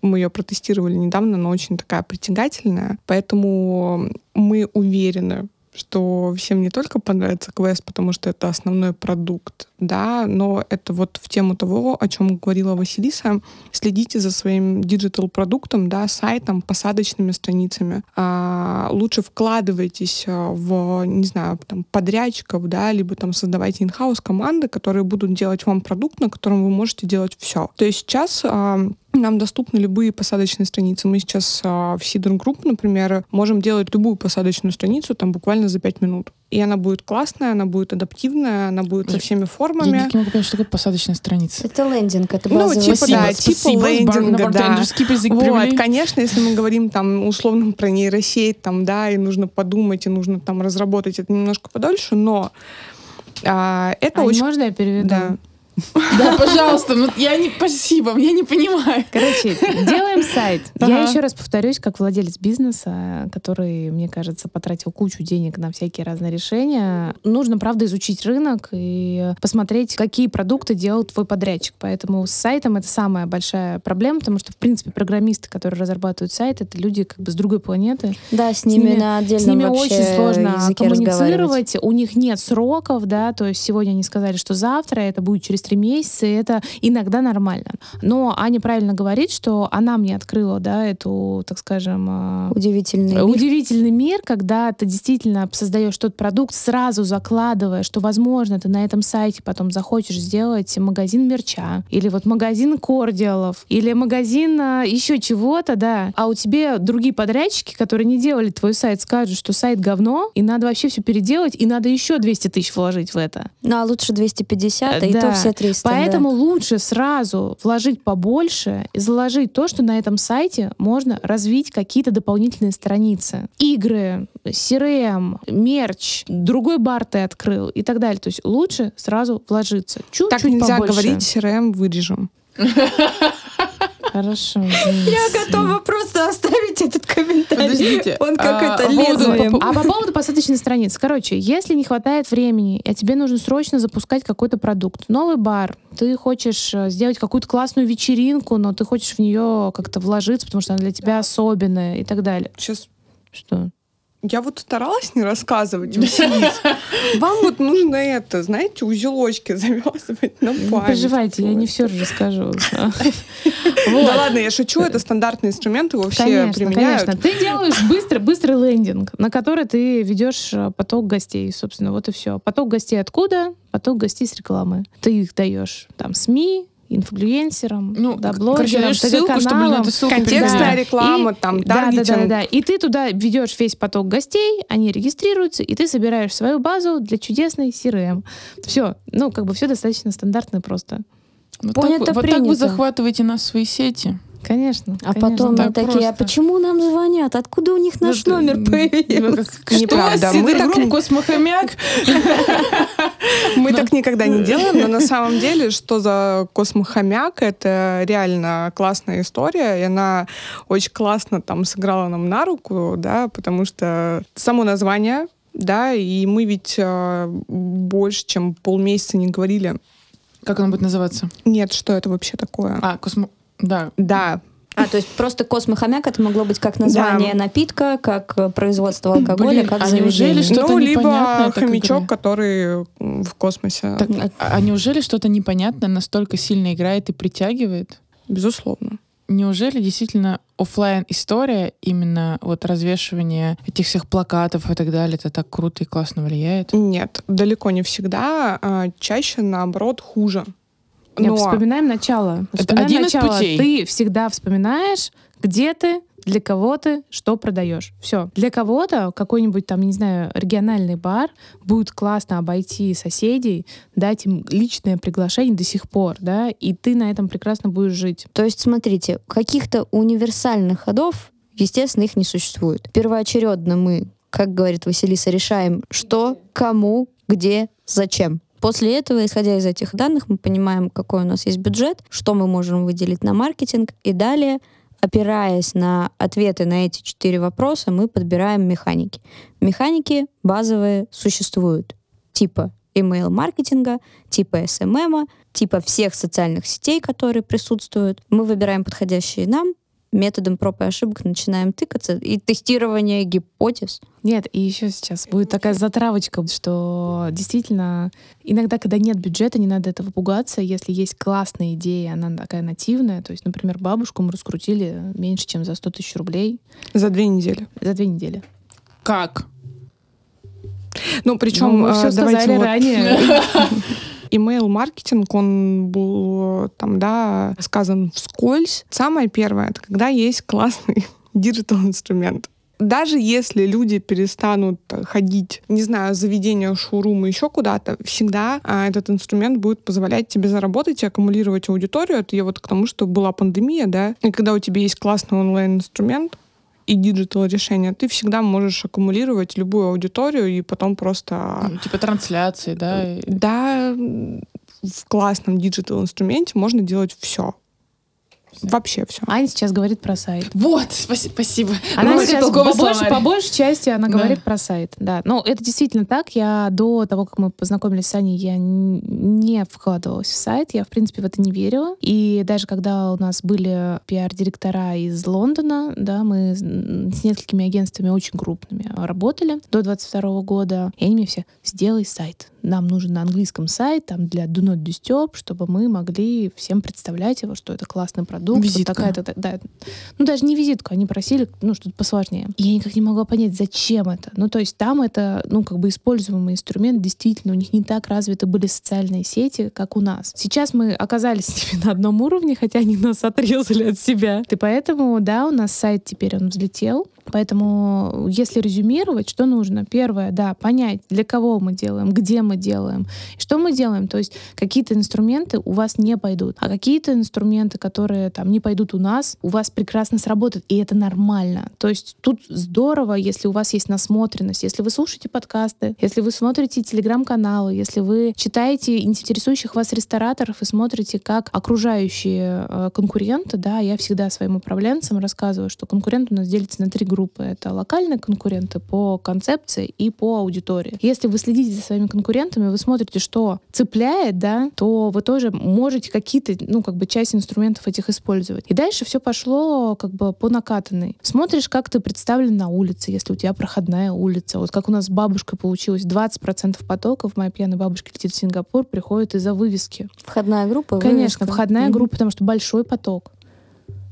мы ее протестировали недавно, она очень такая притягательная. Поэтому мы уверены, что всем не только понравится квест, потому что это основной продукт, да, но это вот в тему того, о чем говорила Василиса. Следите за своим диджитал-продуктом, да, сайтом, посадочными страницами. А, лучше вкладывайтесь а, в, не знаю, там, подрядчиков, да, либо там создавайте in-house команды, которые будут делать вам продукт, на котором вы можете делать все. То есть сейчас а, нам доступны любые посадочные страницы. Мы сейчас а, в Sidr Group, например, можем делать любую посадочную страницу там буквально за 5 минут. И она будет классная, она будет адаптивная, она будет со всеми Я формами. никак не могу понять, что такое посадочная страница. Это лендинг, это Ну, базовый типа, сайт. да, типа спасибо, лендинга, на да. Вот, привели. конечно, если мы говорим там условно про нейросеть, там, да, и нужно подумать, и нужно там разработать это немножко подольше, но а, это Ань, очень... можно я переведу? Да. Да, пожалуйста, ну я не... Спасибо, я не понимаю. Короче, делаем сайт. Я Ага. еще раз повторюсь, как владелец бизнеса, который, мне кажется, потратил кучу денег на всякие разные решения. Нужно, правда, изучить рынок и посмотреть, какие продукты делает твой подрядчик. Поэтому с сайтом это самая большая проблема, потому что, в принципе, программисты, которые разрабатывают сайт, это люди как бы с другой планеты. Да, с ними, на отдельном с ними очень сложно коммуницировать. У них нет сроков, да, то есть сегодня они сказали, что завтра, это будет через 2-3 месяца, и это иногда нормально. Но Аня правильно говорит, что она мне открыла, да, эту, так скажем, а, Удивительный мир. удивительный мир, когда ты действительно создаешь тот продукт, сразу закладывая, что, возможно, ты на этом сайте потом захочешь сделать магазин мерча, или вот магазин кордиалов, или магазин а, еще чего-то, да. А у тебя другие подрядчики, которые не делали твой сайт, скажут, что сайт говно, и надо вообще все переделать, и надо еще 200 тысяч вложить в это. Ну, а лучше 250, а и Да. то все 300. да. Поэтому лучше сразу вложить побольше и заложить то, что на этом сайте можно развить какие-то дополнительные страницы. Игры, CRM, мерч, другой бар ты открыл и так далее. То есть лучше сразу вложиться. Чуть-чуть Так нельзя побольше. говорить, CRM вырежем. (laughs) Хорошо. Я готова просто оставить этот комментарий. Подождите, Он а, какой-то по поводу- лезвием. по- А по поводу посадочной страницы. Короче, если не хватает времени, а тебе нужно срочно запускать какой-то продукт, новый бар, ты хочешь э, сделать какую-то классную вечеринку, но ты хочешь в нее как-то вложиться, потому что она для тебя особенная и так далее. Сейчас Что? Я вот старалась не рассказывать, (laughs) Василиса. Вам вот нужно это, знаете, узелочки (laughs) завязывать на Не память. переживайте, я не все расскажу. (laughs) Да ладно, я шучу, это стандартный инструмент, его все применяют. конечно. Ты делаешь быстро, быстрый лендинг, на который ты ведешь э, поток гостей, собственно, вот и все. Поток гостей откуда? Поток гостей с рекламы. Ты их даешь там СМИ, инфлюенсерам, Ну, да, блогерам, короче, ссылку, чтобы на эту ссылку Контекстная передали. реклама, И- там, да, да, да, да, да. И ты туда ведешь весь поток гостей, они регистрируются, и ты собираешь свою базу для чудесной CRM. Все, ну, как бы все достаточно стандартно и просто. Вот Понято, так, вы- вот так принято. вы захватываете нас в свои сети. Конечно. А конечно. потом так мы такие, а почему нам звонят? Откуда у них наш Ну, номер м, появился? Что? Неправда, мы так не- Космохомяк? (laughs) Мы так никогда не делаем, но на самом деле, что за космохомяк, это реально классная история, и она очень классно там сыграла нам на руку, да, потому что само название, да, и мы ведь э, больше, чем полмесяца не говорили, Как оно будет называться? нет, что это вообще такое. А, космо... Да. Да, А, то есть просто космохомяк это могло быть как название Да. напитка, как э, производство алкоголя, Блин, как а заведение. неужели что-то ну, непонятное либо хомячок, играет? который в космосе, Так, а неужели что-то непонятное настолько сильно играет и притягивает? безусловно. Неужели действительно оффлайн история именно вот развешивание этих всех плакатов и так далее, это так круто и классно влияет? Нет, далеко не всегда, а чаще, наоборот, хуже. Не, Но- Вспоминаем начало. Это Вспоминаем один из начало. путей. Ты всегда вспоминаешь, где ты, для кого ты, что продаешь. Все. Для кого-то какой-нибудь там, не знаю, региональный бар будет классно обойти соседей, дать им личное приглашение до сих пор, да, и ты на этом прекрасно будешь жить. То есть, смотрите, каких-то универсальных ходов, естественно, их не существует. Первоочередно мы, как говорит Василиса, решаем, что, кому, где, зачем. После этого, исходя из этих данных, мы понимаем, какой у нас есть бюджет, что мы можем выделить на маркетинг, и далее, опираясь на ответы на эти четыре вопроса, мы подбираем механики. Механики базовые существуют, типа email-маркетинга, типа SMM, типа всех социальных сетей, которые присутствуют. Мы выбираем подходящие нам, методом проб и ошибок начинаем тыкаться, и тестирование гипотез. Нет, и еще сейчас будет такая затравочка, что действительно иногда, когда нет бюджета, не надо этого пугаться. Если есть классная идея, она такая нативная, то есть, например, бабушку мы раскрутили меньше, чем за 100 тысяч рублей За две недели. за две недели. Как? Ну, причем, Ну, мы все э, давайте сказали вот ранее. (laughs) (laughs) Email-маркетинг, он был там, да, сказан вскользь. Самое первое, это когда есть классный (laughs) диджитал-инструмент. Даже если люди перестанут ходить, не знаю, заведения, шоурумы, еще куда-то, всегда а, этот инструмент будет позволять тебе заработать и аккумулировать аудиторию. Это я вот к тому, что была пандемия, да, и когда у тебя есть классный онлайн-инструмент, и диджитал решение, ты всегда можешь аккумулировать любую аудиторию и потом просто Ну, типа трансляции, да? да, в классном диджитал инструменте можно делать все. Вообще все. Аня сейчас говорит про сайт. Вот, спаси- спасибо. Она Какой сейчас по, больше, по большей части она Да. говорит про сайт. Да. Но это действительно так. Я до того, как мы познакомились с Аней, я не вкладывалась в сайт. Я, в принципе, в это не верила. И даже когда у нас были пиар-директора из Лондона, да, мы с с несколькими агентствами очень крупными работали до 22 года. И они мне все, сделай сайт, нам нужен на английском сайт, там для Do Not Disturb, чтобы мы могли всем представлять его, что это классный продукт. Вот Визитка. такая-то, да. Ну, даже не визитку, они просили, ну, что-то посложнее. И я никак не могла понять, зачем это. Ну, то есть там это, ну, как бы используемый инструмент, действительно, у них не так развиты были социальные сети, как у нас. Сейчас мы оказались (laughs) с ними на одном уровне, хотя они нас отрезали от себя. И поэтому, да, у нас сайт теперь он взлетел. Поэтому, если резюмировать, что нужно? Первое, да, понять, для кого мы делаем, где мы делаем, что мы делаем. То есть какие-то инструменты у вас не пойдут, а какие-то инструменты, которые там не пойдут у нас, у вас прекрасно сработают, и это нормально. То есть тут здорово, если у вас есть насмотренность, если вы слушаете подкасты, если вы смотрите телеграм-каналы, если вы читаете интересующих вас рестораторов и смотрите, как окружающие э, конкуренты, да, я всегда своим управленцам рассказываю, что конкурент у нас делится на три группы. Это локальные конкуренты по концепции и по аудитории. Если вы следите за своими конкурентами, вы смотрите, что цепляет, да, то вы тоже можете какие-то, ну, как бы часть инструментов этих использовать. И дальше все пошло как бы по накатанной. Смотришь, как ты представлен на улице, если у тебя проходная улица. Вот как у нас с бабушкой получилось, 20% потоков моя пьяная бабушка летит в Сингапур, приходит из-за вывески. Входная группа, Конечно, вывеска. входная Мгм. группа, потому что большой поток.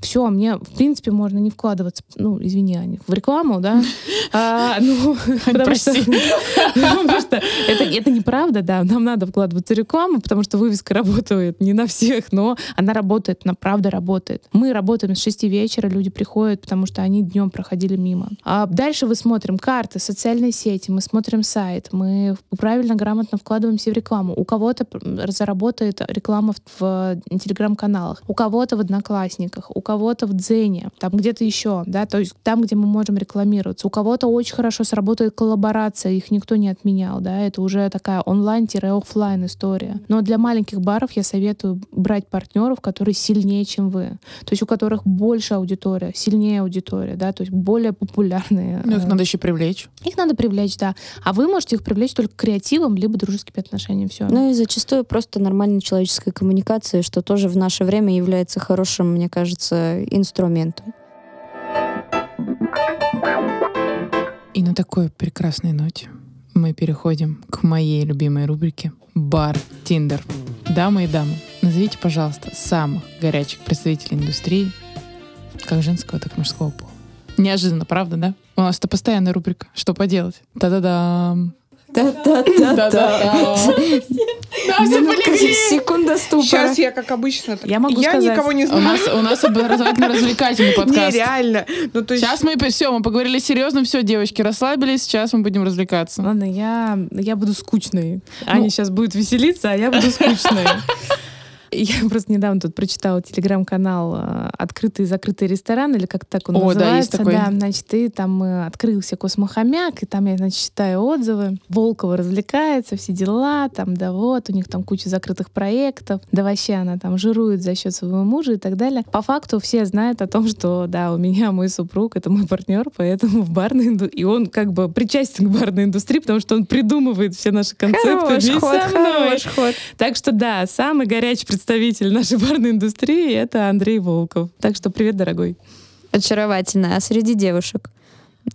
Все, мне, в принципе, можно не вкладываться, ну, извини, Аня, в рекламу, да? (laughs) А, ну, потому что, (laughs) потому что это, это неправда, да, нам надо вкладываться в рекламу, потому что вывеска работает не на всех, но она работает, она правда работает. Мы работаем с 6 вечера, люди приходят, потому что они днем проходили мимо. А дальше мы смотрим карты, социальные сети, мы смотрим сайт, мы правильно, грамотно вкладываемся в рекламу. У кого-то заработает реклама в, в телеграм-каналах, у кого-то в Одноклассниках, у кого-то в Дзене, там где-то еще, да, то есть там, где мы можем рекламироваться. У кого-то очень хорошо сработает коллаборация, их никто не отменял, да, это уже такая онлайн-офлайн история. Но для маленьких баров я советую брать партнеров, которые сильнее, чем вы. То есть у которых больше аудитория, сильнее аудитория, да, то есть более популярные. Ну, их э, надо еще привлечь. их надо привлечь, да. А вы можете их привлечь только креативом, либо дружескими отношениями. Все. Ну и зачастую просто нормальной человеческой коммуникации, что тоже в наше время является хорошим, мне кажется, инструментом. И на такой прекрасной ноте мы переходим к моей любимой рубрике «Бар Тиндер». Дамы и дамы, назовите, пожалуйста, самых горячих представителей индустрии, как женского, так и мужского пола. Неожиданно, правда, да? У нас это постоянная рубрика. Что поделать? Та-да-дам! Да-да-да-да. Минутка, секунда ступора. Сейчас я, как обычно, Я могу я сказать. никого не У знаю. нас, у нас образовательно-развлекательный (laughs) подкаст. Нереально. Ну, то есть... Сейчас мы все, мы поговорили серьезно, все, девочки расслабились, сейчас мы будем развлекаться. Ладно, я, я буду скучной. Аня сейчас будет веселиться, а я буду скучной. (laughs) Я (laughs) просто недавно тут прочитала телеграм-канал э, «Открытые и закрытые рестораны», или как так он О, да, есть называется. такой. Да, значит, и там э, открылся космохомяк, и там я, значит, читаю отзывы. Волкова развлекается, все дела, там, да вот, у них там куча закрытых проектов, да вообще она там жирует за счет своего мужа и так далее. По факту все знают о том, что, да, у меня мой супруг, это мой партнер, поэтому в барной индустрии, и он как бы причастен к барной индустрии, потому что он придумывает все наши концепты Хорош вместе ход, со мной. хорош ход. Так что да, самый горячий представитель нашей барной индустрии это Андрей Волков. Так что привет, дорогой. Очаровательно. А среди девушек?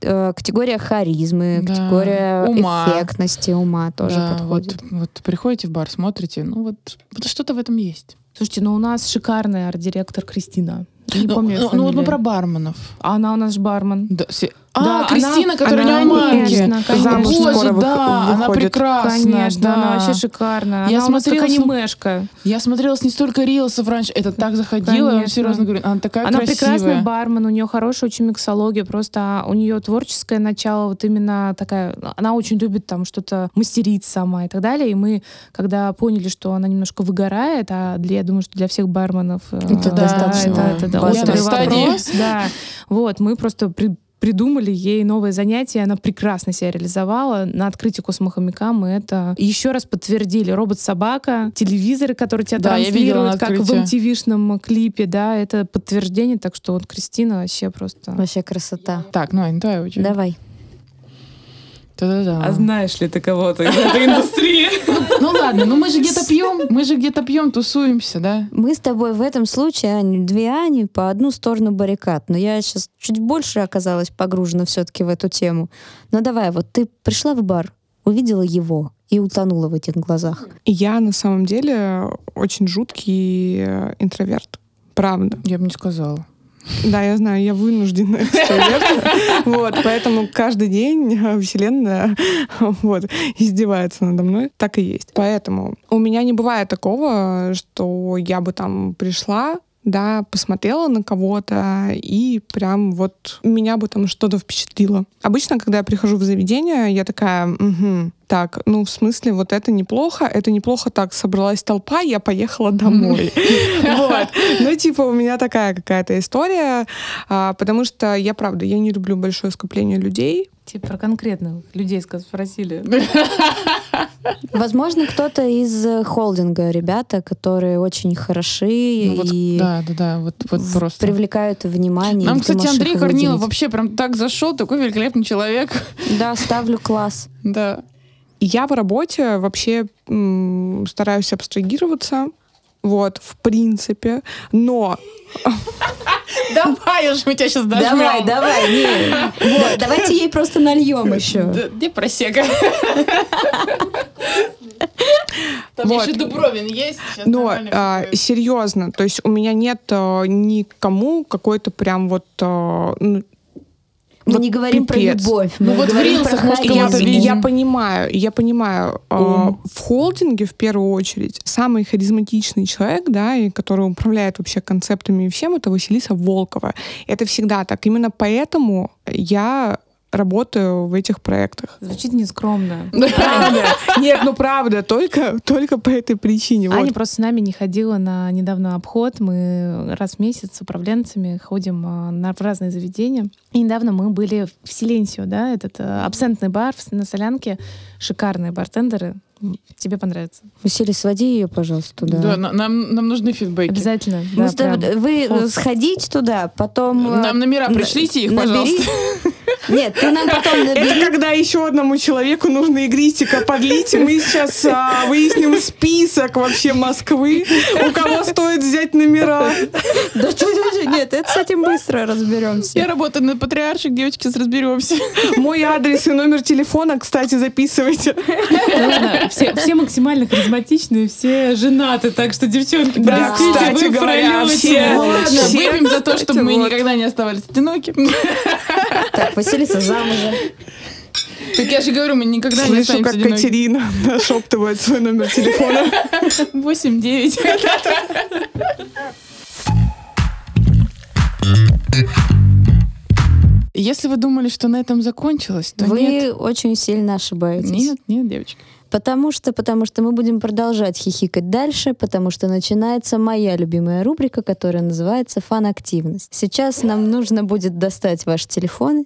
Э, Категория харизмы, Да. категория Ума. эффектности ума тоже Да, подходит. Вот, вот приходите в бар, смотрите, ну вот, вот что-то в этом есть. Слушайте, ну у нас шикарная арт-директор Кристина. Не ну, помню ну, ну вот мы про барменов. А она у нас же бармен. Да, все- Да, а, Кристина, она- которая она, не в манке. конечно, конечно. Замуж Боже, да, она выходит. прекрасная. Конечно, да. она вообще шикарная. Я она у нас как смотрела, анимешка. Я смотрела с не столько рилсов раньше, это так заходило, я вам Конечно. серьезно говорю, она такая Она красивая. прекрасный бармен, у нее хорошая очень миксология, просто у нее творческое начало, вот именно такая, она очень любит там что-то мастерить сама и так далее. И мы, когда поняли, что она немножко выгорает, а для, я думаю, что для всех барменов э, Это да, достаточно это, это, на острый вопрос, (laughs) да. Вот, мы просто при- придумали ей новое занятие, она прекрасно себя реализовала. На открытии космохомяка мы это еще раз подтвердили. Робот-собака, телевизоры, которые тебя Да, я видела на транслируют, как в. MTV-шном клипе, да, это подтверждение. Так что вот Кристина вообще просто... Вообще красота. Так, ну, Ань, давай очередь. Давай. Да-да-да. А знаешь ли ты кого-то из этой индустрии? (laughs) Ну ладно, ну мы же где-то пьем, мы же где-то пьем, тусуемся, да? Мы с тобой в этом случае, Ань, две Ани по одну сторону баррикад. Но я сейчас чуть больше оказалась погружена все-таки в эту тему. Но давай, вот ты пришла в бар, увидела его и утонула в этих глазах? Я на самом деле очень жуткий э, интроверт. Правда. Я бы не сказала. Да, я знаю, я вынуждена. (laughs) Вот, поэтому каждый день э, Вселенная (laughs) вот, издевается надо мной. Так и есть. Поэтому у меня не бывает такого, что я бы там пришла, да, посмотрела на кого-то, и прям вот меня бы там что-то впечатлило. Обычно, когда я прихожу в заведение, я такая, «Мгм, так, ну, в смысле, вот это неплохо, это неплохо, так, собралась толпа, я поехала домой. (laughs) Вот. Ну, типа, у меня такая какая-то история, а, потому что я, правда, я не люблю большое скопление людей, Типа про конкретных людей спросили. (laughs) Возможно, кто-то из э, холдинга, ребята, которые очень хороши Ну, вот, и да, да, да, вот, вот в- просто. привлекают внимание. Нам, кстати, Андрей Корнилов вообще прям так зашел, такой великолепный человек. Да, ставлю класс. (laughs) Да. Я в работе вообще м, стараюсь абстрагироваться, вот, в принципе, но Давай уж мы тебя сейчас дожмем. Давай, давай, не. Вот, давайте ей просто нальем еще. Где просека? Там Вот. еще Дубровин есть. сейчас Но а, серьезно, то есть у меня нет а, никому какой-то прям вот а, ну, Мы Вот не говорим пипец. про любовь. Ну мы вот в говорим рилсах, про может, я, я понимаю, я понимаю. а, Ум. в холдинге в первую очередь самый харизматичный человек, да, и который управляет вообще концептами и всем, это Василиса Волкова. Это всегда так. Именно поэтому я работаю в этих проектах. Звучит нескромно. Правда. Нет, ну правда, только, только по этой причине. Аня Вот. просто с нами не ходила на недавно обход. Мы раз в месяц с управленцами ходим а, на, в разные заведения. И недавно мы были в Силенсио, да, этот а, абсентный бар на Солянке. Шикарные бартендеры. Тебе понравится. Василий, своди ее, пожалуйста, туда. Да, на- нам, нам нужны фидбэки. Обязательно. Да, прям. вы Холст. сходите туда, потом... э, Нам номера пришлите их, набери. пожалуйста. Нет, ты нам потом Это набери. когда еще одному человеку нужно игристика подлить, и мы сейчас а, выясним список вообще Москвы, у кого стоит взять номера. Да что Нет, это с этим быстро разберемся. Я работаю на патриарших, девочки, разберемся. Мой адрес и номер телефона, кстати, записывайте. Все, все максимально харизматичные, все женаты, так что, девчонки, Да, простите, кстати вы в говоря, пролете. все- ладно, все, выпьем за то, чтобы мы вот. никогда не оставались одиноки. Так, Василиса замужем. Так я же говорю, мы никогда не Слышу, как останемся одиноки. Катерина нашептывает свой номер телефона. 8-9. Если вы думали, что на этом закончилось, то Вы нет. очень сильно ошибаетесь. Нет, нет, девочки. Потому что, потому что мы будем продолжать хихикать дальше, потому что начинается моя любимая рубрика, которая называется «Фан-активность». Сейчас нам нужно будет достать ваши телефоны.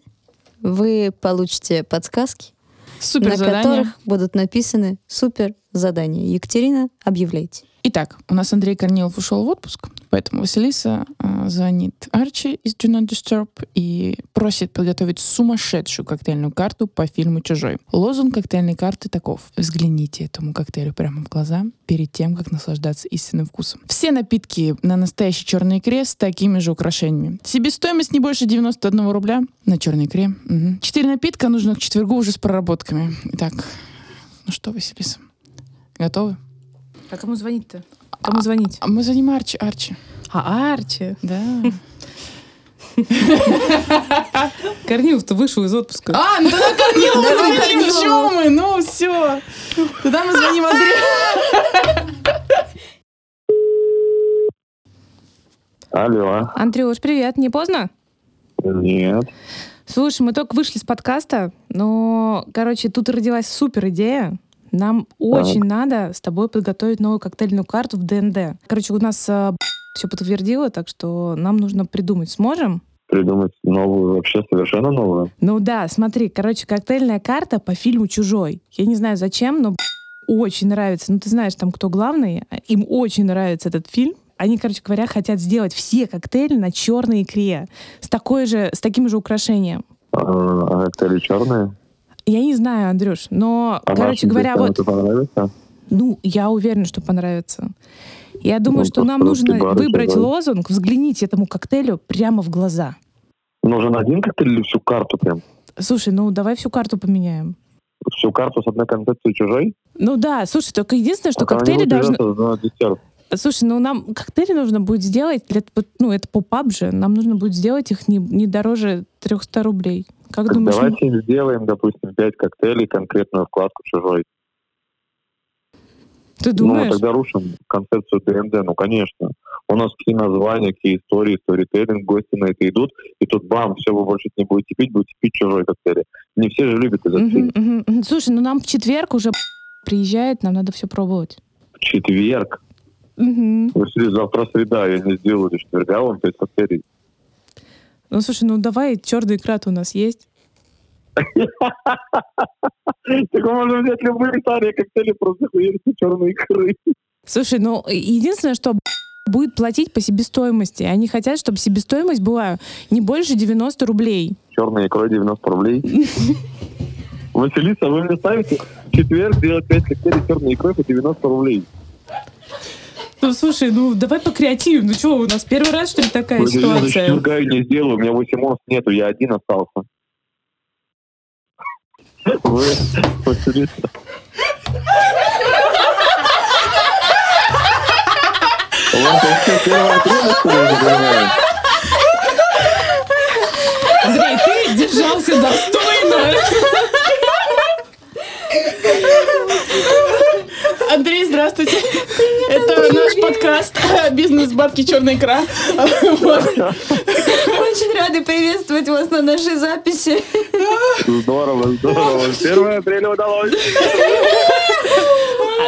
Вы получите подсказки, Супер на задание. которых будут написаны супер задания. Екатерина, объявляйте. Итак, у нас Андрей Корнилов ушел в отпуск, поэтому Василиса э, звонит Арчи из Do Not Disturb и просит подготовить сумасшедшую коктейльную карту по фильму «Чужой». Лозунг коктейльной карты таков. Взгляните этому коктейлю прямо в глаза перед тем, как наслаждаться истинным вкусом. Все напитки на настоящей черной икре с такими же украшениями. Себестоимость не больше 91 рубля на черной икре. Мгм. Четыре напитка нужно к четвергу уже с проработками. Итак, ну что, Василиса, готовы? А кому звонить-то? Кому звонить? А мы звоним Арчи. Арчи. А Арчи. Да. (laughs) Корнилов-то вышел из отпуска. А, ну тогда Корнилову Давай звоним, чё мы? Ну, все. Тогда мы звоним Андрею. Алло. Андрюш, привет. Не поздно? Нет. Слушай, мы только вышли с подкаста, но, короче, тут родилась супер идея. Нам очень надо с тобой подготовить новую коктейльную карту в ДНД. Короче, у нас все подтвердило, так что нам нужно придумать. Сможем? Придумать новую, вообще совершенно новую. Ну да, смотри, короче, коктейльная карта по фильму «Чужой». Я не знаю зачем, но очень нравится. Ну ты знаешь, там кто главный. Им очень нравится этот фильм. Они, короче говоря, хотят сделать все коктейли на черной икре с такой же, с таким же украшением. А, а коктейли черные? Я не знаю, Андрюш, но, А короче говоря, вот, понравится? ну, я уверена, что понравится. Я думаю, Ну, что нам нужно бары выбрать чужой. лозунг, взгляните этому коктейлю прямо в глаза. Нужен один коктейль или всю карту прям? Слушай, ну давай всю карту поменяем. Всю карту с одной концепцией чужой? Ну да, слушай, только единственное, что не коктейли должны... Слушай, ну нам коктейли нужно будет сделать, ну это pop-up же, нам нужно будет сделать их не, не дороже 300 рублей. Как Так думаешь? давайте им сделаем, допустим, 5 коктейлей, конкретную вкладку чужой. Ты думаешь? Ну, тогда рушим концепцию DND, ну, конечно. У нас какие названия, какие истории, сторителлинг, гости на это идут, и тут бам, все, вы больше не будете пить, будете пить чужой коктейли. Не все же любят этот мгм. Слушай, ну нам в четверг уже приезжает, нам надо все пробовать. В четверг. Мгм. Василий, завтра среда, я не сделаю до четверга, вам 5 коктейлей. Ну слушай, ну давай, черный крат у нас есть. Так можем взять любые старые коктейли, просто хуярите черные икры. Слушай, ну единственное, что будет платить по себестоимости. Они хотят, чтобы себестоимость была не больше 90 рублей. Черная икрой 90 рублей. Василиса, вы мне ставите в четверг делать 5 коктейлей черной икрой по 90 рублей. Ну слушай, ну давай по креативу. Ну что, у нас первый раз, что ли, такая до ситуация? я не сделаю, у меня 8 монст нету, я один остался. Вы, у вас вообще я не понимаю? Андрей, ты держался достойно. (laughs) Андрей, здравствуйте. Это наш подкаст «Бизнес бабки черная икра». Очень рады приветствовать вас на нашей записи. Здорово, здорово. 1 апреля удалось.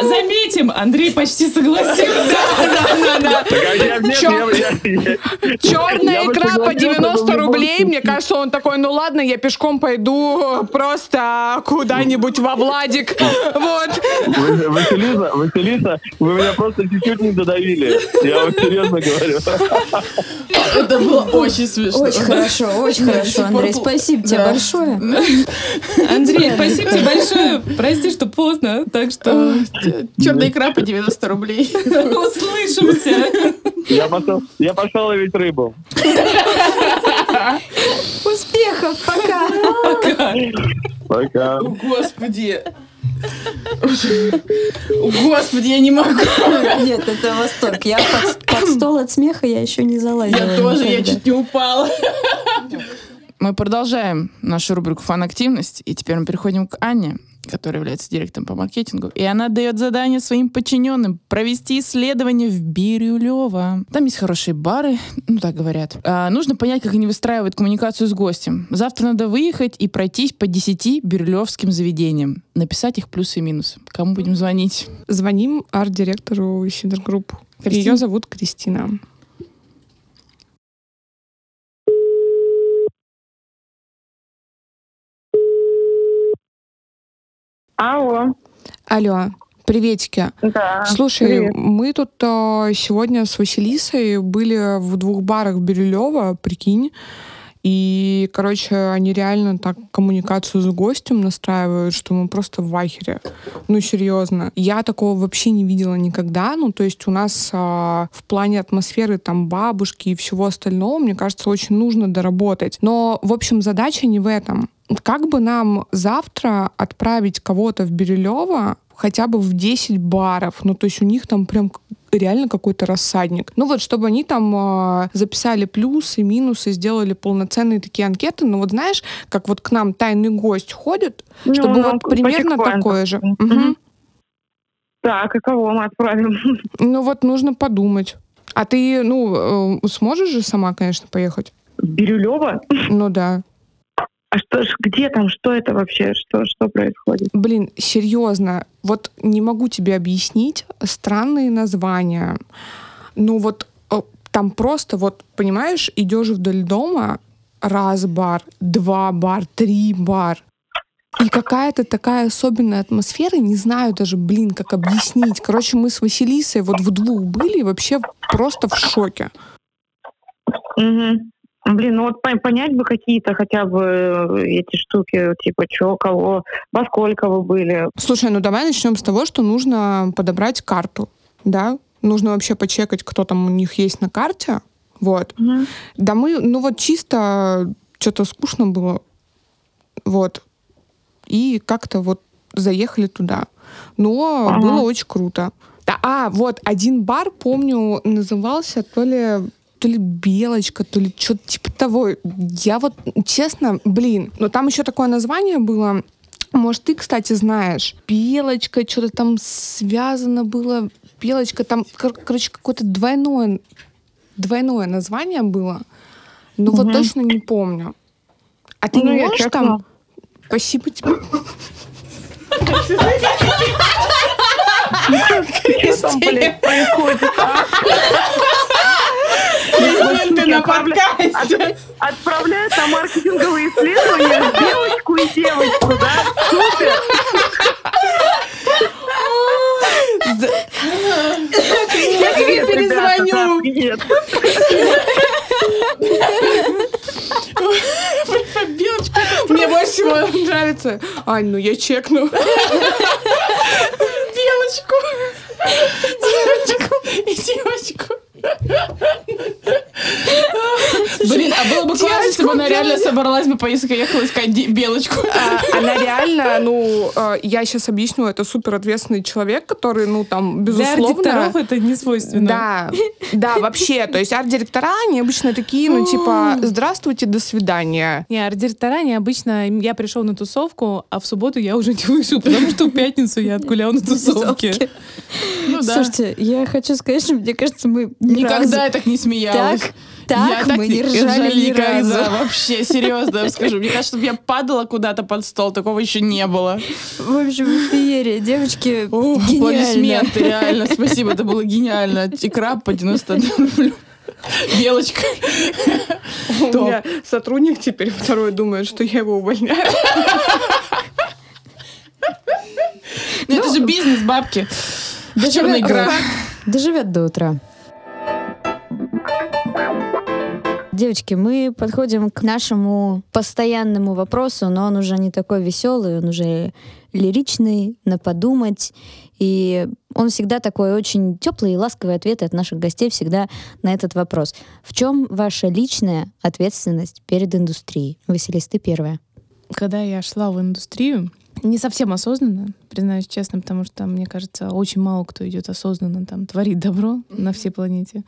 А Заметим, Андрей почти согласился. А нет, я, я, я- Черная икра по согласился, 90 но в любом рублей. Мне кажется, он такой, ну ладно, я пешком пойду просто куда-нибудь во Владик. Вот. Василиса, Василиса, вы меня просто чуть-чуть не додавили. Я вам серьезно говорю. Это было очень смешно. Очень хорошо, очень хорошо, Андрей. Спасибо тебе Да. большое. Андрей, спасибо тебе большое. Прости, что поздно, так что Черная икра по 90 рублей. (laughs) услышимся. Я пошел, я пошел ловить рыбу. Успехов, пока. Пока. Господи. Господи, я не могу. Нет, это восторг. Я под, под стол от смеха я еще не залазила. Я тоже, я никогда. чуть не упала. Мы продолжаем нашу рубрику «Фан-активность», и теперь мы переходим к Анне, которая является директором по маркетингу, и она дает задание своим подчиненным провести исследование в Бирюлево. Там есть хорошие бары, ну так говорят. А, нужно понять, как они выстраивают коммуникацию с гостем. Завтра надо выехать и пройтись по 10 бирюлевским заведениям, написать их плюсы и минусы. Кому будем звонить? Звоним арт-директору Сидр Групп. Ее зовут Кристина. Алло, Алло, приветики. да. Слушай, привет. мы тут а, сегодня с Василисой были в двух барах Бирюлева, прикинь. И, короче, они реально так коммуникацию с гостем настраивают, что мы просто в ахере. Ну, серьезно. Я такого вообще не видела никогда. Ну, то есть у нас а, в плане атмосферы там бабушки и всего остального, мне кажется, очень нужно доработать. Но, в общем, задача не в этом. Как бы нам завтра отправить кого-то в Бирюлево хотя бы в 10 баров? Ну, то есть у них там прям реально какой-то рассадник. Ну вот, чтобы они там а, записали плюсы, минусы, сделали полноценные такие анкеты. Ну вот знаешь, как вот к нам тайный гость ходит, Ну, чтобы ну, вот примерно такое же. Так, и кого мы отправим? Ну вот нужно подумать. А ты, ну, э, сможешь же сама, конечно, поехать? Бирюлева? Ну да. А что ж, где там, что это вообще, что, что происходит? Блин, серьезно, вот не могу тебе объяснить странные названия. Ну вот э, там просто вот, понимаешь, идешь вдоль дома, раз бар, два бар, три бар. И какая-то такая особенная атмосфера, не знаю даже, блин, как объяснить. Короче, мы с Василисой вот в двух были и вообще просто в шоке. Мгм. Блин, ну вот пон- понять бы какие-то хотя бы э, эти штуки, типа, чё, кого, во сколько вы были. Слушай, ну давай начнем с того, что нужно подобрать карту, да? Нужно вообще почекать, кто там у них есть на карте. Вот. Мгм. Да мы, ну вот чисто что-то скучно было. Вот. и как-то вот заехали туда. Но Ага. было очень круто. Да, а, вот один бар, помню, назывался то ли то ли белочка, то ли что-то типа того. Я вот, честно, блин, но там еще такое название было. Может, ты, кстати, знаешь. Белочка, что-то там связано было. Белочка, там, кор- короче, какое-то двойное, двойное название было. Но вот Мгм. точно не помню. А ты Ну, не я можешь там... Спасибо тебе. Что там, блядь, происходит? а? Ты на подкасте. Отправляют на маркетинговые исследования девочку и девочку, да? Супер! Я тебе перезвоню. Нет. Белочка. Мне больше всего нравится. Ань, ну я чекну. Белочку. Девочку. И девочку. Блин, а было бы классно, если бы она реально собралась бы поездка ехала искать белочку. А, Она реально, ну, э, я сейчас объясню, это супер ответственный человек, который, ну, там, безусловно... арт-директоров это не свойственно. Да, да, вообще. То есть арт-директора, они обычно такие, ну, типа, здравствуйте, до свидания. Не, арт-директора необычно. Я пришел на тусовку, а в субботу я уже не вышел, потому что в пятницу я отгулял на тусовке. Ну да. Слушайте, я хочу сказать, что мне кажется, мы ни Никогда разу я так не смеялась. так, так я так мы не ржали ни никогда, разу. вообще, серьезно я скажу. Мне кажется, чтобы я падала куда-то под стол, такого еще не было. В общем, феерия. Девочки, Ух, гениально. аплодисменты, реально, спасибо, это было гениально. Икра по 91 рублю. Белочка. У меня сотрудник теперь второй думает, что я его увольняю. Ну, это же бизнес, бабки. Черная икра. Доживет до утра. Девочки, мы подходим к нашему постоянному вопросу, но он уже не такой веселый, он уже лиричный, на подумать. И он всегда такой очень теплый и ласковый ответ от наших гостей всегда на этот вопрос. В чем ваша личная ответственность перед индустрией? Василис, ты первая. Когда я шла в индустрию, не совсем осознанно, признаюсь честно, потому что, мне кажется, очень мало кто идет осознанно там творить добро на всей планете.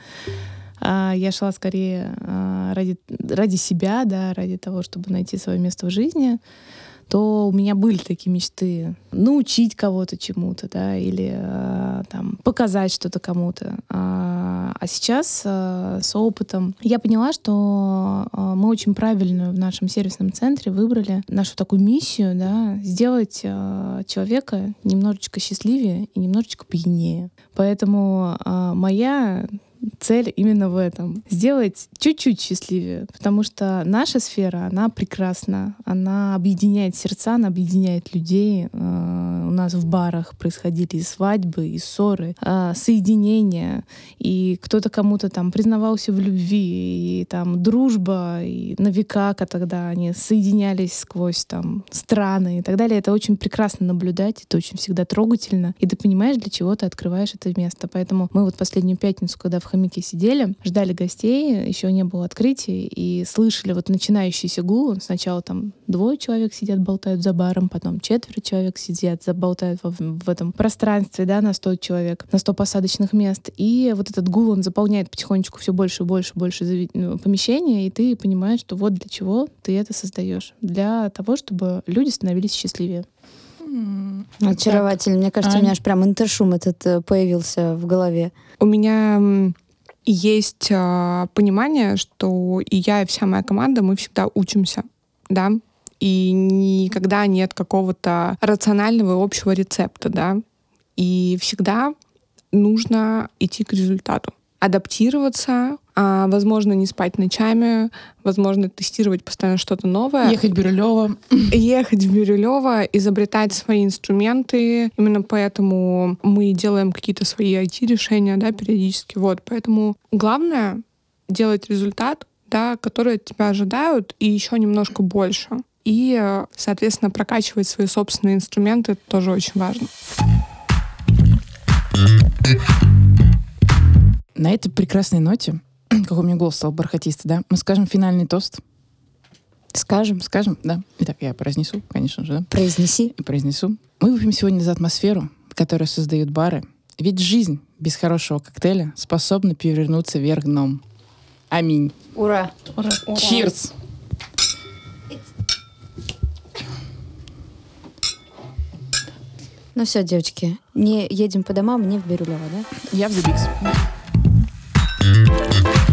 А я шла скорее а, ради, ради себя, да, ради того, чтобы найти свое место в жизни, то у меня были такие мечты научить кого-то чему-то, да, или а, там показать что-то кому-то. А, а сейчас а, с опытом я поняла, что а, мы очень правильно в нашем сервисном центре выбрали нашу такую миссию, да, сделать а, человека немножечко счастливее и немножечко пьянее. Поэтому а, моя цель именно в этом. Сделать чуть-чуть счастливее. Потому что наша сфера, она прекрасна. Она объединяет сердца, она объединяет людей. Э, У нас в барах происходили и свадьбы, и ссоры, э, соединения. И кто-то кому-то там признавался в любви, и там дружба, и на века, когда они соединялись сквозь там страны и так далее. Это очень прекрасно наблюдать, это очень всегда трогательно. И ты понимаешь, для чего ты открываешь это место. Поэтому мы вот последнюю пятницу, когда в хомяке сидели, ждали гостей, еще не было открытия, и слышали вот начинающийся гул. Сначала там двое человек сидят, болтают за баром, потом четверо человек сидят, болтают в, в этом пространстве, да, на 100 человек, на 100 посадочных мест. И вот этот гул, он заполняет потихонечку все больше и больше и больше ну, помещения, и ты понимаешь, что вот для чего ты это создаешь. Для того, чтобы люди становились счастливее. Очаровательно. Мне кажется, у Ань? меня аж прям интершум этот э, появился в голове. У меня есть а, понимание, что и я, и вся моя команда, мы всегда учимся, да, и никогда нет какого-то рационального общего рецепта, да, и всегда нужно идти к результату, адаптироваться, а, возможно, не спать ночами, возможно, тестировать постоянно что-то новое. Ехать Бирюлева. (clears throat) ехать в Бирюлево, изобретать свои инструменты. Именно поэтому мы делаем какие-то свои IT-решения, да, периодически. Вот, поэтому главное делать результат, да, который от тебя ожидают, и еще немножко больше. И, соответственно, прокачивать свои собственные инструменты это тоже очень важно. На этой прекрасной ноте, (clears throat) какой у меня голос стал бархатистый, да, мы скажем финальный тост. Скажем, Скажем, да. Итак, я произнесу, конечно же, да. произнеси. И произнесу. Мы выпьем сегодня за атмосферу, которую создают бары. Ведь жизнь без хорошего коктейля способна перевернуться вверх дном. Аминь. Ура! Cheers! Ну все, девочки, не едем по домам, не в Бирюлево, да? Я в Дубикс. Mm-hmm.